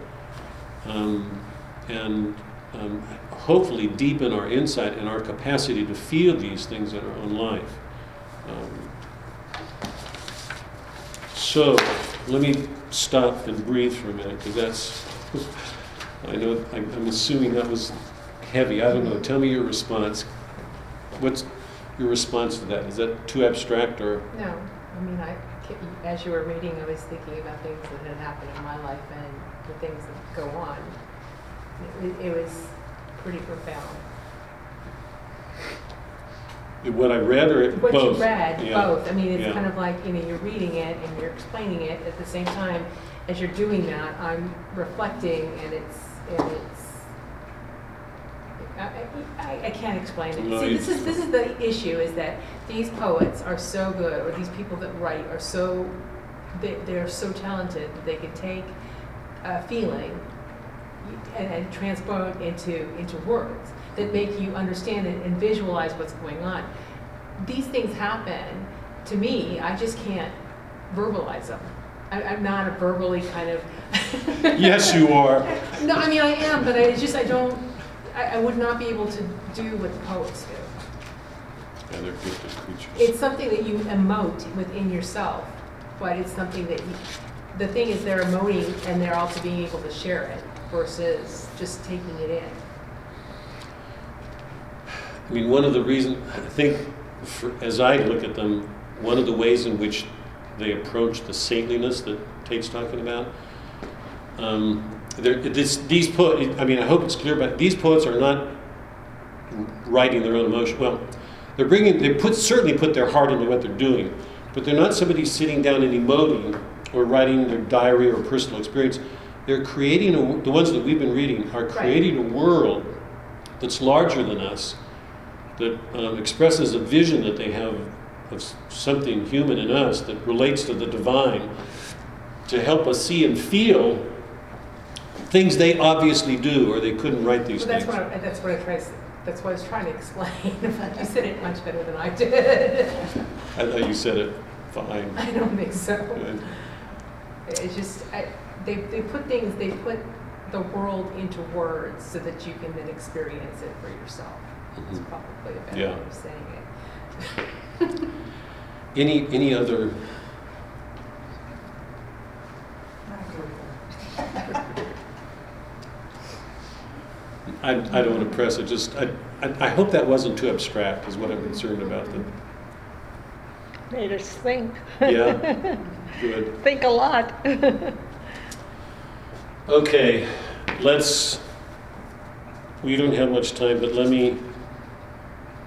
[SPEAKER 1] um, and um, hopefully deepen our insight and our capacity to feel these things in our own life. Um, so let me stop and breathe for a minute because that's, I know, I'm, I'm assuming that was heavy. I don't know. Tell me your response. What's your response to that? Is that too abstract or?
[SPEAKER 2] No, I mean, I, as you were reading, I was thinking about things that had happened in my life and the things that go on. It, it was pretty profound.
[SPEAKER 1] What I read or
[SPEAKER 2] What
[SPEAKER 1] both?
[SPEAKER 2] you read,
[SPEAKER 1] Yeah.
[SPEAKER 2] both. I mean, it's
[SPEAKER 1] Yeah.
[SPEAKER 2] kind of like, you know, you're reading it and you're explaining it at the same time. As you're doing that, I'm reflecting and it's, and it's, I, I, I can't explain it.
[SPEAKER 1] No,
[SPEAKER 2] See, this is, this is the issue, is that these poets are so good, or these people that write are so, they, they're so talented that they can take a feeling and, and transpose it into, into words that make you understand it and visualize what's going on. These things happen to me, I just can't verbalize them. I, I'm not a verbally kind of.
[SPEAKER 1] Yes, you are.
[SPEAKER 2] No, I mean, I am, but I just, I don't, I, I would not be able to do what the poets do.
[SPEAKER 1] Yeah, they're gifted creatures.
[SPEAKER 2] It's something that you emote within yourself but it's something that, you- the thing is they're emoting and they're also being able to share it versus just taking it in.
[SPEAKER 1] I mean, one of the reasons, I think, for, as I look at them, one of the ways in which they approach the saintliness that Tate's talking about, um, there- this, these poets, I mean, I hope it's clear, but these poets are not writing their own emotion. Well, they're bringing, they put certainly put their heart into what they're doing, but they're not somebody sitting down and emoting or writing their diary or personal experience. They're creating a, the ones that we've been reading are creating a world that's larger than us, that um, expresses a vision that they have of something human in us that relates to the divine, to help us see and feel things they obviously do, or they couldn't write these
[SPEAKER 2] So that's
[SPEAKER 1] things.
[SPEAKER 2] what I, that's what I tried, to- that's what I was trying to explain. You said it much better than I did.
[SPEAKER 1] I thought you said it fine.
[SPEAKER 2] I don't think so.
[SPEAKER 1] Good.
[SPEAKER 2] It's just, I, they, they put things, they put the world into words so that you can then experience it for yourself. It's
[SPEAKER 1] Mhm.
[SPEAKER 2] probably a better
[SPEAKER 1] Yeah.
[SPEAKER 2] way of saying it.
[SPEAKER 1] Any, any other, I, I don't want to press it, just, I, I I hope that wasn't too abstract, is what I'm concerned about. that-
[SPEAKER 3] Made us think.
[SPEAKER 1] Yeah? Good.
[SPEAKER 3] Think a lot.
[SPEAKER 1] Okay, let's, we don't have much time, but let me,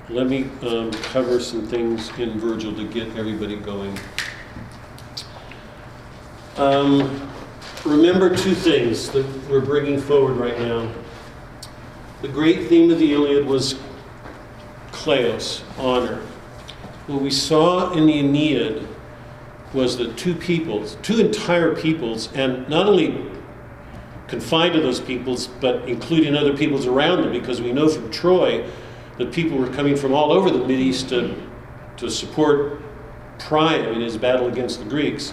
[SPEAKER 1] let me um, cover some things in Virgil to get everybody going. Um, Remember two things that we're bringing forward right now. The great theme of the Iliad was kleos, honor. What we saw in the Aeneid was that two peoples, two entire peoples, and not only confined to those peoples, but including other peoples around them, because we know from Troy that people were coming from all over the Mideast to, to support Priam in his battle against the Greeks.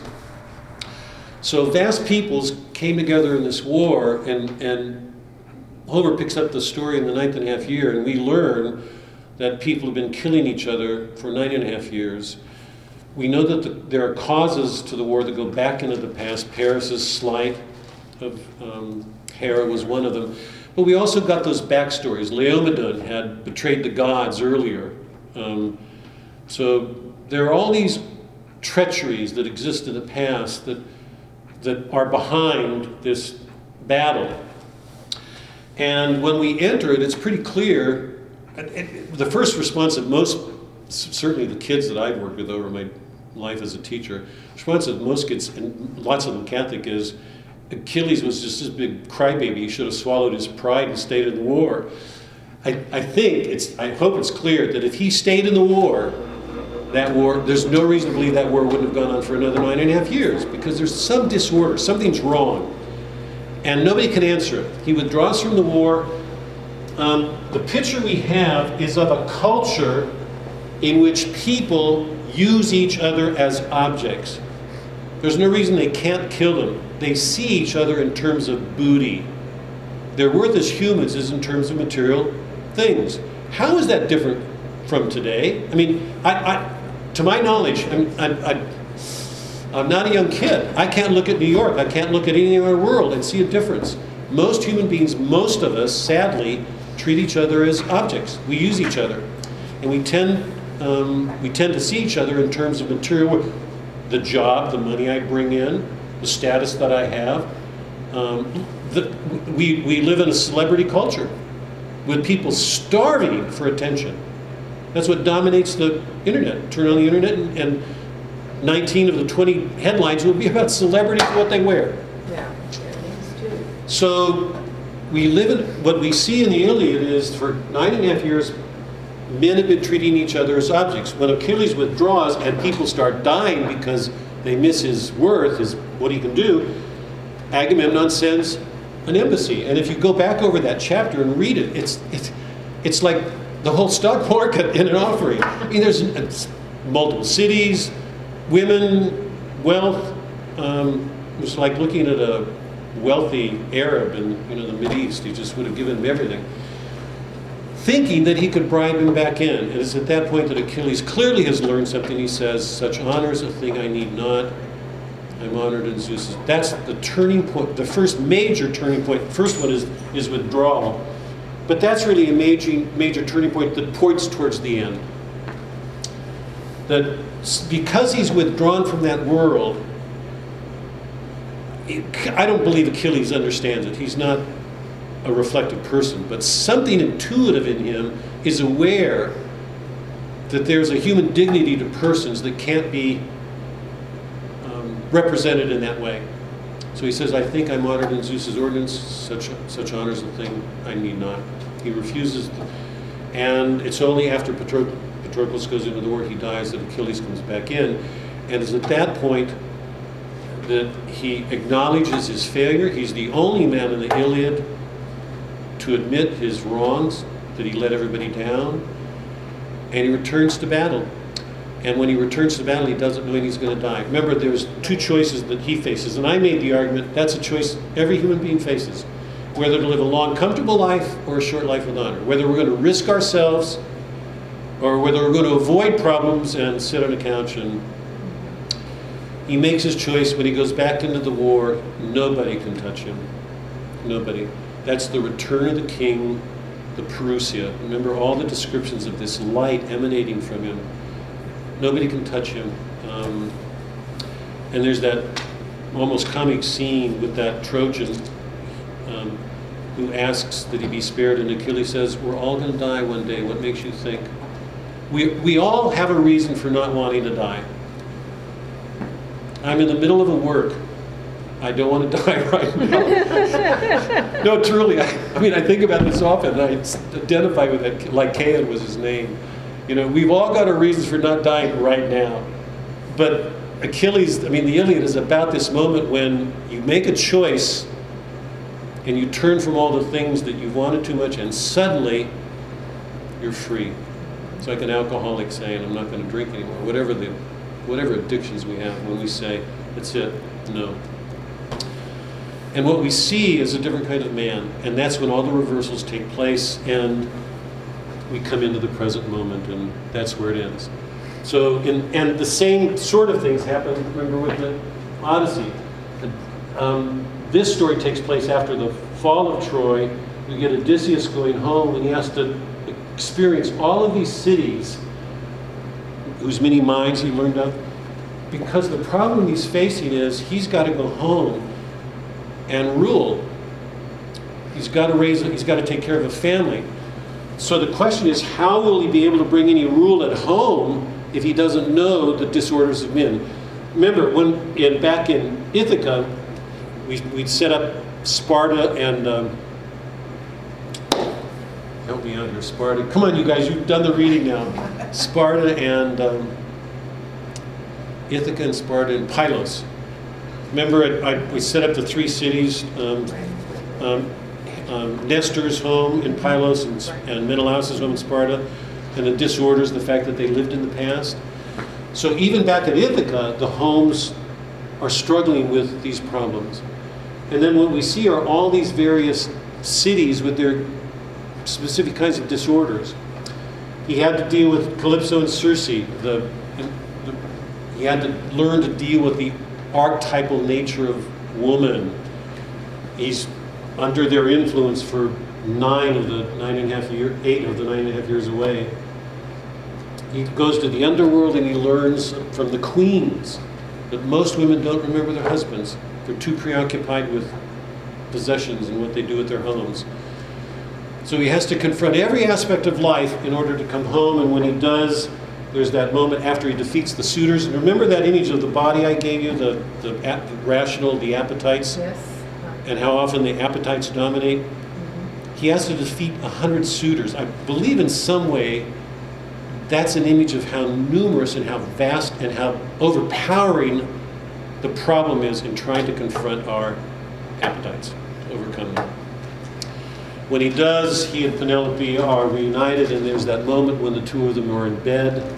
[SPEAKER 1] So vast peoples came together in this war, and, and Homer picks up the story in the ninth and a half year, and we learn that people have been killing each other for nine and a half years. We know that the, there are causes to the war that go back into the past. Paris's slight of um, Hera was one of them. But we also got those backstories. Laomedon had betrayed the gods earlier. Um, so there are all these treacheries that exist in the past that, that are behind this battle. And when we enter it, it's pretty clear. the first response of most, certainly the kids that I've worked with over my life as a teacher, response of most kids, and lots of them Catholic, is Achilles was just this big crybaby. He should have swallowed his pride and stayed in the war. I, I think it's, I hope it's clear that if he stayed in the war, that war, there's no reason to believe that war wouldn't have gone on for another nine and a half years because there's some disorder, something's wrong. And nobody can answer it. He withdraws from the war. Um, the picture we have is of a culture in which people use each other as objects. There's no reason they can't kill them. They see each other in terms of booty. Their worth as humans is in terms of material things. How is that different from today? I mean, I, I, to my knowledge, I'm, I'm, I, I'm not a young kid. I can't look at New York. I can't look at any other world and see a difference. Most human beings, most of us, sadly, treat each other as objects. We use each other, and we tend um, we tend to see each other in terms of material, the job, the money I bring in, the status that I have. Um, the, we we live in a celebrity culture with people starving for attention. That's what dominates the internet. Turn on the internet, and, and 19 of the 20 headlines will be about celebrities and what they wear.
[SPEAKER 2] Yeah, there it is too.
[SPEAKER 1] So we live in what we see in the Iliad is for nine and a half years, men have been treating each other as objects. When Achilles withdraws and people start dying because they miss his worth, his what he can do, Agamemnon sends an embassy. And if you go back over that chapter and read it, it's it's it's like the whole stock market in an offering. I mean, there's multiple cities, women, wealth. Um, was like looking at a wealthy Arab in you know the Mid East. He just would have given him everything, thinking that he could bribe him back in. And it's at that point that Achilles clearly has learned something. He says, "Such honor is a thing I need not. I'm honored in Zeus. That's the turning point, the first major turning point. The first one is, is withdrawal. But that's really a major, major turning point that points towards the end. That because he's withdrawn from that world, I don't believe Achilles understands it. He's not a reflective person, but something intuitive in him is aware that there's a human dignity to persons that can't be um, represented in that way. So he says, I think I'm honored in Zeus's ordinance, such, such honor is a thing I need not. He refuses, and it's only after Patro- Patroclus goes into the war, he dies, that Achilles comes back in. And it's at that point that he acknowledges his failure. He's the only man in the Iliad to admit his wrongs, that he let everybody down, and he returns to battle. And when he returns to battle, he doesn't know he's going to die. Remember, there's two choices that he faces, and I made the argument that's a choice every human being faces whether to live a long, comfortable life or a short life with honor, whether we're going to risk ourselves or whether we're going to avoid problems and sit on a couch and he makes his choice. When he goes back into the war nobody can touch him. Nobody. That's the return of the king the parousia. Remember all the descriptions of this light emanating from him. Nobody can touch him. Um, and there's that almost comic scene with that trojan um, who asks that he be spared and achilles says we're all going to die one day. What makes you think we, we all have a reason for not wanting to die I'm in the middle of a work. I don't want to die right now. no, truly. I, I mean, I think about this often. and I identify with it. Lycaon was his name. You know, we've all got our reasons for not dying right now. But Achilles, I mean, the Iliad is about this moment when you make a choice and you turn from all the things that you've wanted too much, and suddenly you're free. It's like an alcoholic saying, "I'm not going to drink anymore." Whatever the, whatever addictions we have, when we say, "That's it," no. And what we see is a different kind of man, and that's when all the reversals take place, and we come into the present moment, and that's where it ends. So, in, and the same sort of things happen. Remember with the Odyssey. Um, this story takes place after the fall of Troy. You get Odysseus going home, and he has to experience all of these cities whose many minds he learned of. Because the problem he's facing is he's got to go home and rule. He's got to raise, he's got to take care of a family. So the question is, how will he be able to bring any rule at home if he doesn't know the disorders of men? Remember, when in, back in Ithaca, we, we'd set up Sparta and um, help me out here, Sparta. Come on, you guys, you've done the reading now. Sparta and um, Ithaca and Sparta and Pylos. Remember, I, I, we set up the three cities. Um, um, um, Nestor's home in Pylos and, and Menelaus' home in Sparta, and the disorders, the fact that they lived in the past. So even back at Ithaca, the homes are struggling with these problems. And then what we see are all these various cities with their specific kinds of disorders. He had to deal with Calypso and Circe. The, the, he had to learn to deal with the archetypal nature of woman. He's under their influence for nine of the nine and a half year, eight of the nine and a half years away. He goes to the underworld and he learns from the queens that most women don't remember their husbands. They're too preoccupied with possessions and what they do at their homes. So he has to confront every aspect of life in order to come home, and when he does, there's that moment after he defeats the suitors. And remember that image of the body I gave you, the, the, ap- the rational, the appetites?
[SPEAKER 2] Yes.
[SPEAKER 1] and how often the appetites dominate. Mm-hmm. He has to defeat a hundred suitors. I believe in some way that's an image of how numerous and how vast and how overpowering the problem is in trying to confront our appetites, to overcome them. When he does, he and Penelope are reunited, and there's that moment when the two of them are in bed,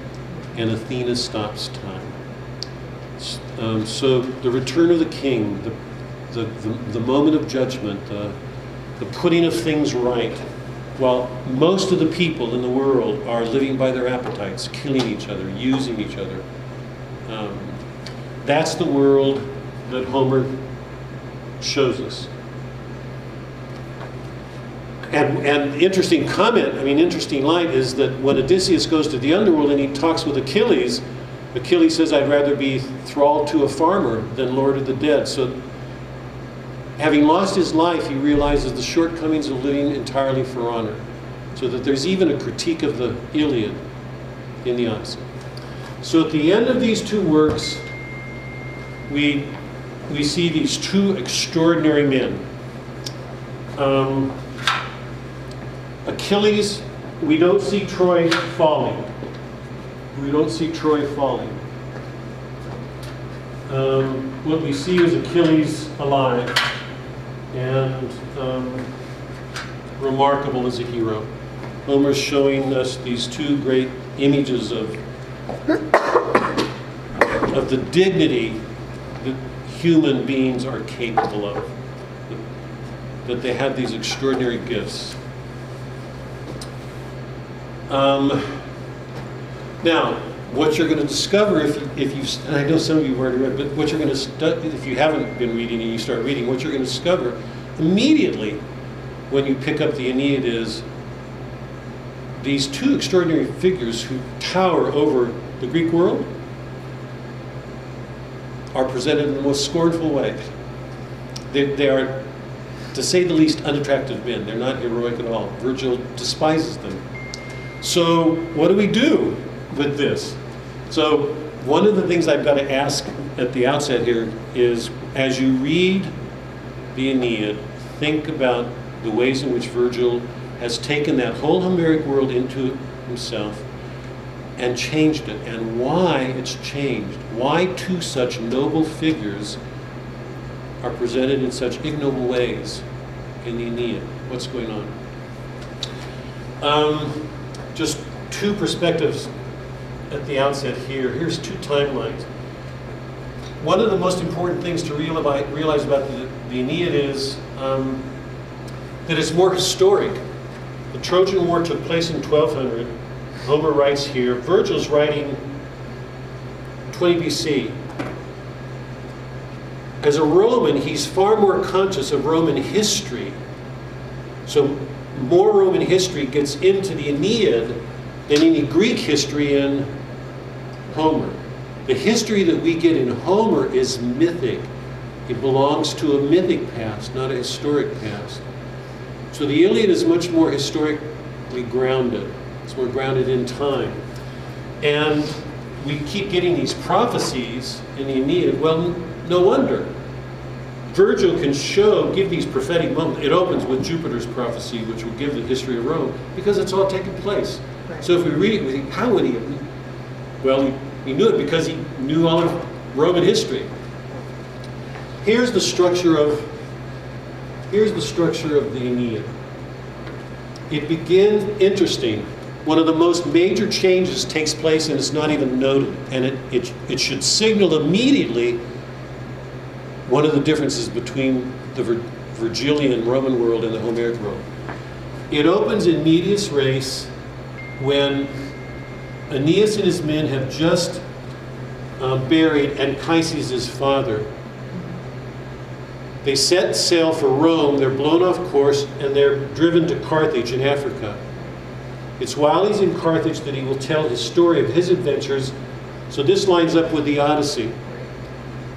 [SPEAKER 1] and Athena stops time. Um, so the return of the king, the the, the, the moment of judgment, the, the putting of things right, while most of the people in the world are living by their appetites, killing each other, using each other. Um, that's the world that Homer shows us. And, and interesting comment, I mean, interesting light is that when Odysseus goes to the underworld and he talks with Achilles, Achilles says, I'd rather be thrall to a farmer than lord of the dead. So, having lost his life, he realizes the shortcomings of living entirely for honor. So that there's even a critique of the Iliad in the Odyssey. So, at the end of these two works, we, we see these two extraordinary men. Um, Achilles, we don't see Troy falling. We don't see Troy falling. Um, what we see is Achilles alive and um, remarkable as a hero. Homer's showing us these two great images of, of the dignity that human beings are capable of, that they have these extraordinary gifts. Um, now, what you're going to discover if, you, if you, and I know some of you already read, but what you're going to study, if you haven't been reading and you start reading, what you're going to discover immediately when you pick up the Aeneid is these two extraordinary figures who tower over the Greek world are presented in the most scornful way. They, they are, to say the least, unattractive men. They're not heroic at all. Virgil despises them. So, what do we do with this? So, one of the things I've got to ask at the outset here is as you read the Aeneid, think about the ways in which Virgil has taken that whole Homeric world into himself and changed it, and why it's changed. Why two such noble figures are presented in such ignoble ways in the Aeneid. What's going on? Um, just two perspectives at the outset here. Here's two timelines. One of the most important things to realize about the, the Aeneid is um, that it's more historic. The Trojan War took place in 1200. Homer writes here. Virgil's writing 20 BC. As a Roman, he's far more conscious of Roman history. So more Roman history gets into the Aeneid than any Greek history in Homer. The history that we get in Homer is mythic. It belongs to a mythic past, not a historic past. So the Iliad is much more historically grounded. It's more grounded in time. And we keep getting these prophecies in the Aeneid. Well, no wonder. Virgil can show, give these prophetic moments. It opens with Jupiter's prophecy, which will give the history of Rome, because it's all taken place. Right. So if we read it, we think, how would he? Well, he, he knew it because he knew all of Roman history. Here's the structure of here's the structure of the Aeneid. It begins interesting. One of the most major changes takes place and it's not even noted, and it, it, it should signal immediately one of the differences between the Vir Virgilian Roman world and the Homeric world. It opens in medias res when Aeneas and his men have just uh, buried Anchises, father. They set sail for Rome, they're blown off course, and they're driven to Carthage in Africa. It's while he's in Carthage that he will tell his story of his adventures. So this lines up with the Odyssey.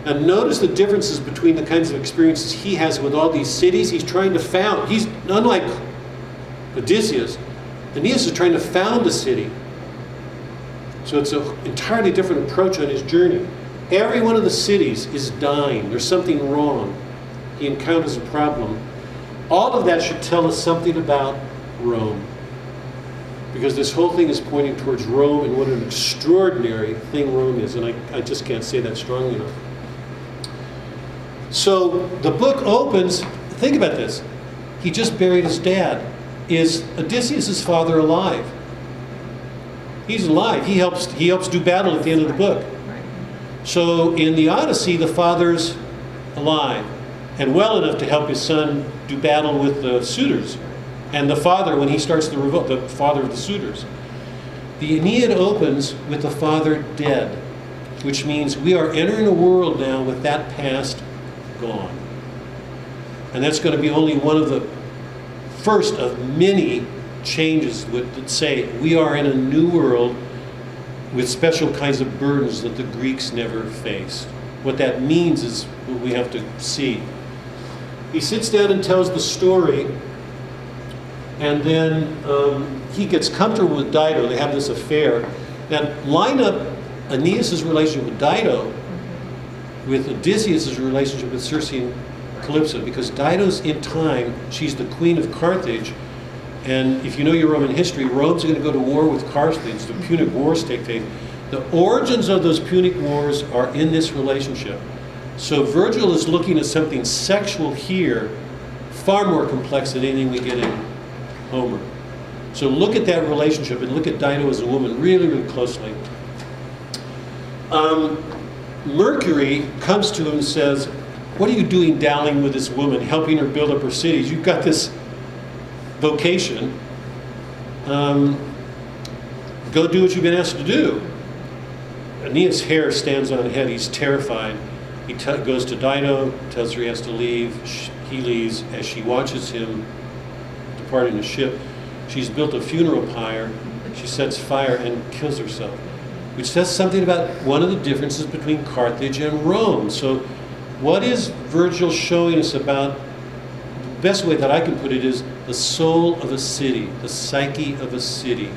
[SPEAKER 1] And notice the differences between the kinds of experiences he has with all these cities he's trying to found. He's unlike Odysseus. Aeneas is trying to found a city. So it's an entirely different approach on his journey. Every one of the cities is dying. There's something wrong. He encounters a problem. All of that should tell us something about Rome. Because this whole thing is pointing towards Rome and what an extraordinary thing Rome is. And I, I just can't say that strongly enough. So the book opens, think about this. He just buried his dad. Is Odysseus' father alive? He's alive. He helps, he helps do battle at the end of the book. So in the Odyssey, the father's alive and well enough to help his son do battle with the suitors. And the father, when he starts the revolt, the father of the suitors. The Aeneid opens with the father dead. which means we are entering a world now with that past gone. And that's going to be only one of the first of many changes that say we are in a new world with special kinds of burdens that the Greeks never faced. What that means is what we have to see. He sits down and tells the story, and then um, he gets comfortable with Dido. They have this affair. Now, line up Aeneas' relationship with Dido with Odysseus' relationship with Circe and Calypso, because Dido's in time, she's the queen of Carthage, and if you know your Roman history, Rome's going to go to war with Carthage. The Punic Wars take place. The origins of those Punic Wars are in this relationship. So Virgil is looking at something sexual here, far more complex than anything we get in Homer. So look at that relationship and look at Dido as a woman really, really closely. Um, Mercury comes to him and says, What are you doing dallying with this woman, helping her build up her cities? You've got this vocation. Um, go do what you've been asked to do. Aeneas' hair stands on head. He's terrified. He goes to Dido, tells her he has to leave. She, he leaves. As she watches him depart in a ship, she's built a funeral pyre. She sets fire and kills herself, which says something about one of the differences between Carthage and Rome. So, what is Virgil showing us about? The best way that I can put it is the soul of a city, the psyche of a city.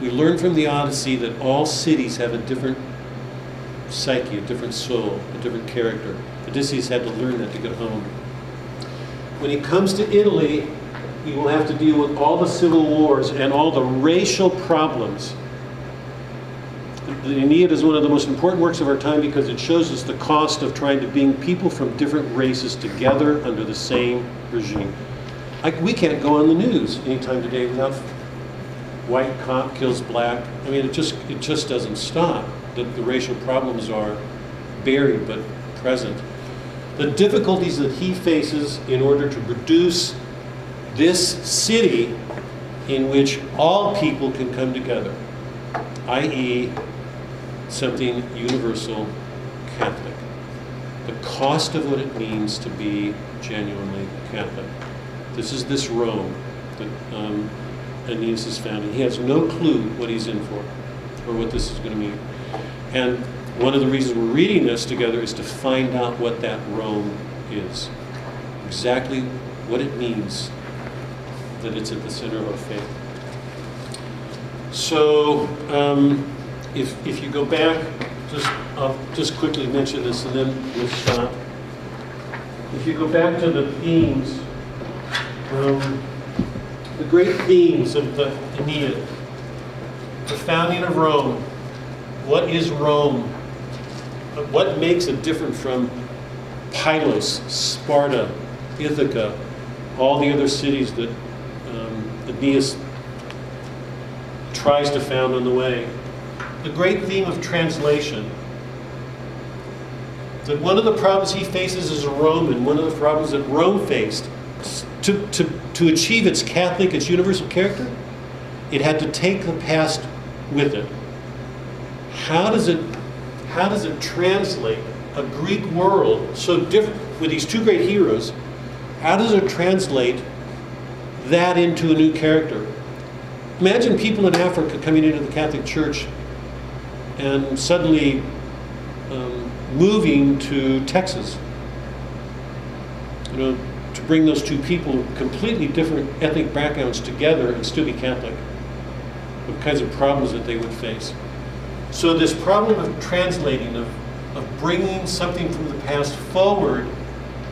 [SPEAKER 1] We learn from the Odyssey that all cities have a different psyche, a different soul, a different character. Odysseus had to learn that to get home. When he comes to Italy, he will have to deal with all the civil wars and all the racial problems. The Aeneid is one of the most important works of our time because it shows us the cost of trying to bring people from different races together under the same regime. I, we can't go on the news anytime today without white cop kills black. I mean, it just it just doesn't stop. The, the racial problems are buried but present. The difficulties that he faces in order to produce this city in which all people can come together, i.e., something universal Catholic. The cost of what it means to be genuinely Catholic. This is this Rome that um, Aeneas is founding. He has no clue what he's in for or what this is going to mean. And one of the reasons we're reading this together is to find out what that Rome is. Exactly what it means that it's at the center of our faith. So, um, if, if you go back, just I'll just quickly mention this and then we'll stop. If you go back to the themes, um, the great themes of the Aeneid, the founding of Rome, what is Rome? What makes it different from Pylos, Sparta, Ithaca, all the other cities that um, Aeneas tries to found on the way? The great theme of translation. That one of the problems he faces as a Roman, one of the problems that Rome faced, to, to, to achieve its Catholic, its universal character, it had to take the past with it. How does it, how does it translate a Greek world so different with these two great heroes? How does it translate that into a new character? Imagine people in Africa coming into the Catholic Church and suddenly um, moving to Texas. You know, to bring those two people, completely different ethnic backgrounds together and still be Catholic. What kinds of problems that they would face. So this problem of translating, of, of bringing something from the past forward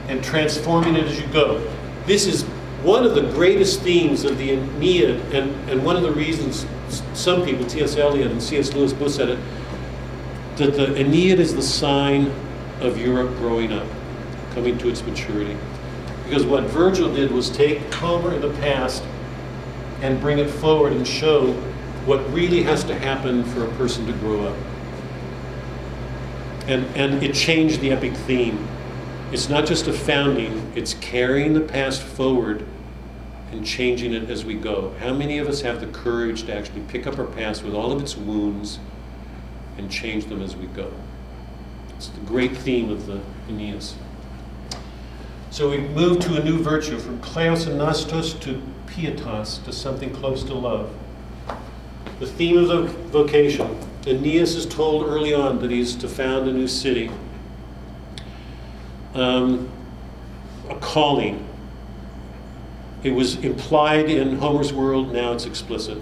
[SPEAKER 1] and transforming it as you go. This is one of the greatest themes of the Aeneid, and, and one of the reasons some people, T.S. Eliot and C.S. Lewis both said it, that the Aeneid is the sign of Europe growing up, coming to its maturity. Because what Virgil did was take Homer in the past and bring it forward and show what really has to happen for a person to grow up. And, and it changed the epic theme. It's not just a founding, it's carrying the past forward and changing it as we go. How many of us have the courage to actually pick up our past with all of its wounds and change them as we go? It's the great theme of the Aeneas. So we move to a new virtue from kleos and nostos to pietas, to something close to love. The theme of the vocation. Aeneas is told early on that he's to found a new city. Um, a calling. It was implied in Homer's world, now it's explicit.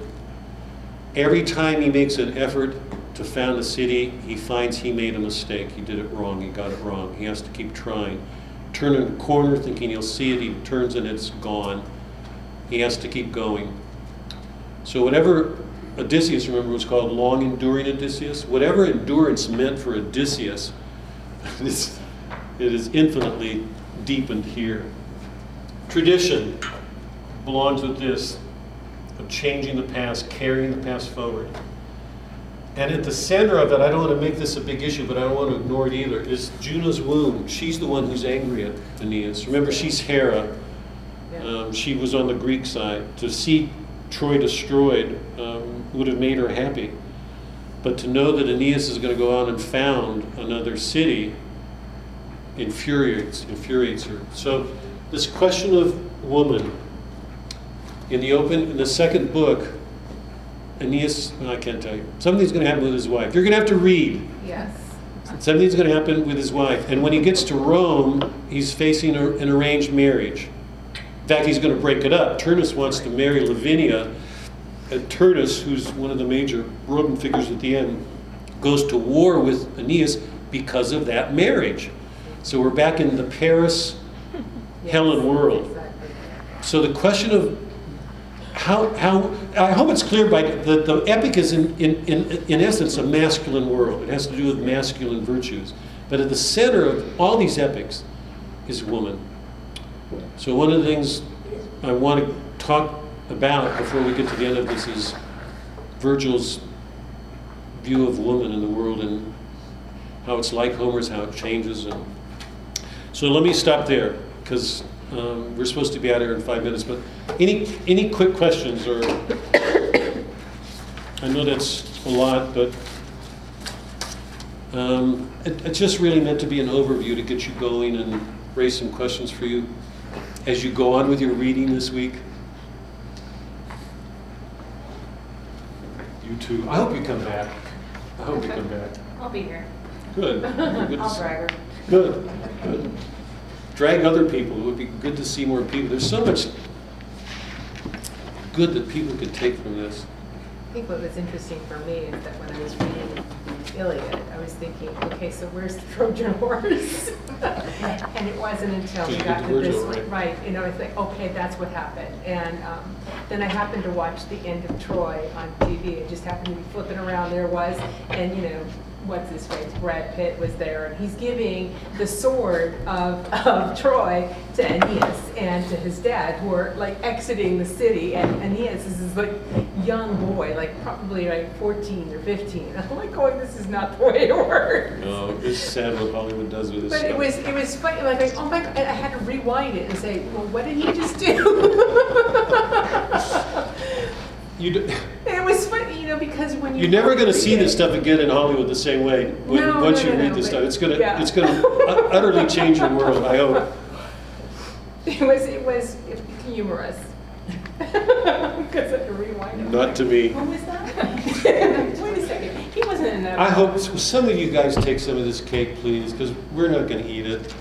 [SPEAKER 1] Every time he makes an effort to found a city, he finds he made a mistake. He did it wrong, he got it wrong. He has to keep trying. Turn in a corner thinking he'll see it, he turns and it's gone. He has to keep going. So, whatever Odysseus, remember, was called long enduring Odysseus, whatever endurance meant for Odysseus, it's, it is infinitely deepened here. Tradition belongs with this of changing the past, carrying the past forward. And at the center of it, I don't want to make this a big issue, but I don't want to ignore it either, is Juno's womb. She's the one who's angry at Aeneas. Remember, she's Hera. Um, she was on the Greek side. To see Troy destroyed um, would have made her happy. But to know that Aeneas is going to go out and found another city infuriates, infuriates her. So, this question of woman in the open, in the second book, Aeneas, well, I can't tell you. Something's going to happen with his wife. You're going to have to read.
[SPEAKER 2] Yes.
[SPEAKER 1] Something's going to happen with his wife. And when he gets to Rome, he's facing a, an arranged marriage. In fact, he's going to break it up. Turnus wants to marry Lavinia. And Turnus, who's one of the major Roman figures at the end, goes to war with Aeneas because of that marriage. So we're back in the Paris Helen world. So the question of how, how I hope it's clear by the, the epic is in, in, in, in essence a masculine world. It has to do with masculine virtues. But at the center of all these epics is woman. So one of the things I want to talk about before we get to the end of this is Virgil's view of woman in the world and how it's like Homer's, how it changes. And so let me stop there because um, we're supposed to be out here in five minutes. But any any quick questions or I know that's a lot, but um, it, it's just really meant to be an overview to get you going and raise some questions for you as you go on with your reading this week. You too. I hope you come back. I hope you come back.
[SPEAKER 2] I'll be here.
[SPEAKER 1] Good. Good
[SPEAKER 2] I'll her.
[SPEAKER 1] Good, good. Drag other people. It would be good to see more people. There's so much good that people could take from this.
[SPEAKER 2] I think what was interesting for me is that when I was reading Iliad, I was thinking, okay, so where's the Trojan horse? and it wasn't until we got to this one, right? You know, it's like, okay, that's what happened. And um, then I happened to watch the end of Troy on TV. It just happened to be flipping around. There was, and you know. What's his face? Brad Pitt was there, and he's giving the sword of, of Troy to Aeneas and to his dad, who are like exiting the city. And Aeneas is this like young boy, like probably like 14 or 15. I'm like, going, this is not the way it works.
[SPEAKER 1] No, it's sad what Hollywood does with this
[SPEAKER 2] But
[SPEAKER 1] stuff.
[SPEAKER 2] it was it was funny. Like, like, oh my! God, I had to rewind it and say, well, what did he just do?
[SPEAKER 1] You do,
[SPEAKER 2] it was funny, you know, because when you
[SPEAKER 1] you're never going to see
[SPEAKER 2] it-
[SPEAKER 1] this stuff again in Hollywood the same way. When,
[SPEAKER 2] No,
[SPEAKER 1] once
[SPEAKER 2] no,
[SPEAKER 1] you
[SPEAKER 2] no,
[SPEAKER 1] read
[SPEAKER 2] no,
[SPEAKER 1] this stuff, it's going to
[SPEAKER 2] yeah.
[SPEAKER 1] it's going to utterly change your world. I hope.
[SPEAKER 2] It was it was humorous because I had rewind.
[SPEAKER 1] Not to me.
[SPEAKER 2] Who was that? Wait a second. He wasn't in that.
[SPEAKER 1] I hope some of you guys take some of this cake, please, because we're not going to eat it.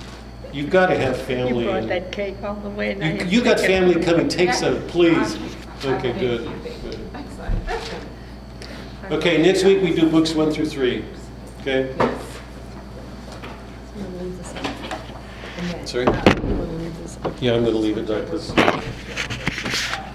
[SPEAKER 1] You've got to have family.
[SPEAKER 3] You
[SPEAKER 1] family.
[SPEAKER 3] brought that cake all the way.
[SPEAKER 1] You,
[SPEAKER 3] you're
[SPEAKER 1] got family coming, take some, please. Okay, good.
[SPEAKER 2] you, thank you.
[SPEAKER 1] good.
[SPEAKER 2] Excellent.
[SPEAKER 1] Okay, next week we do books one through three, okay?
[SPEAKER 2] Yes. And then,
[SPEAKER 1] Sorry? Yeah, I'm gonna leave it, because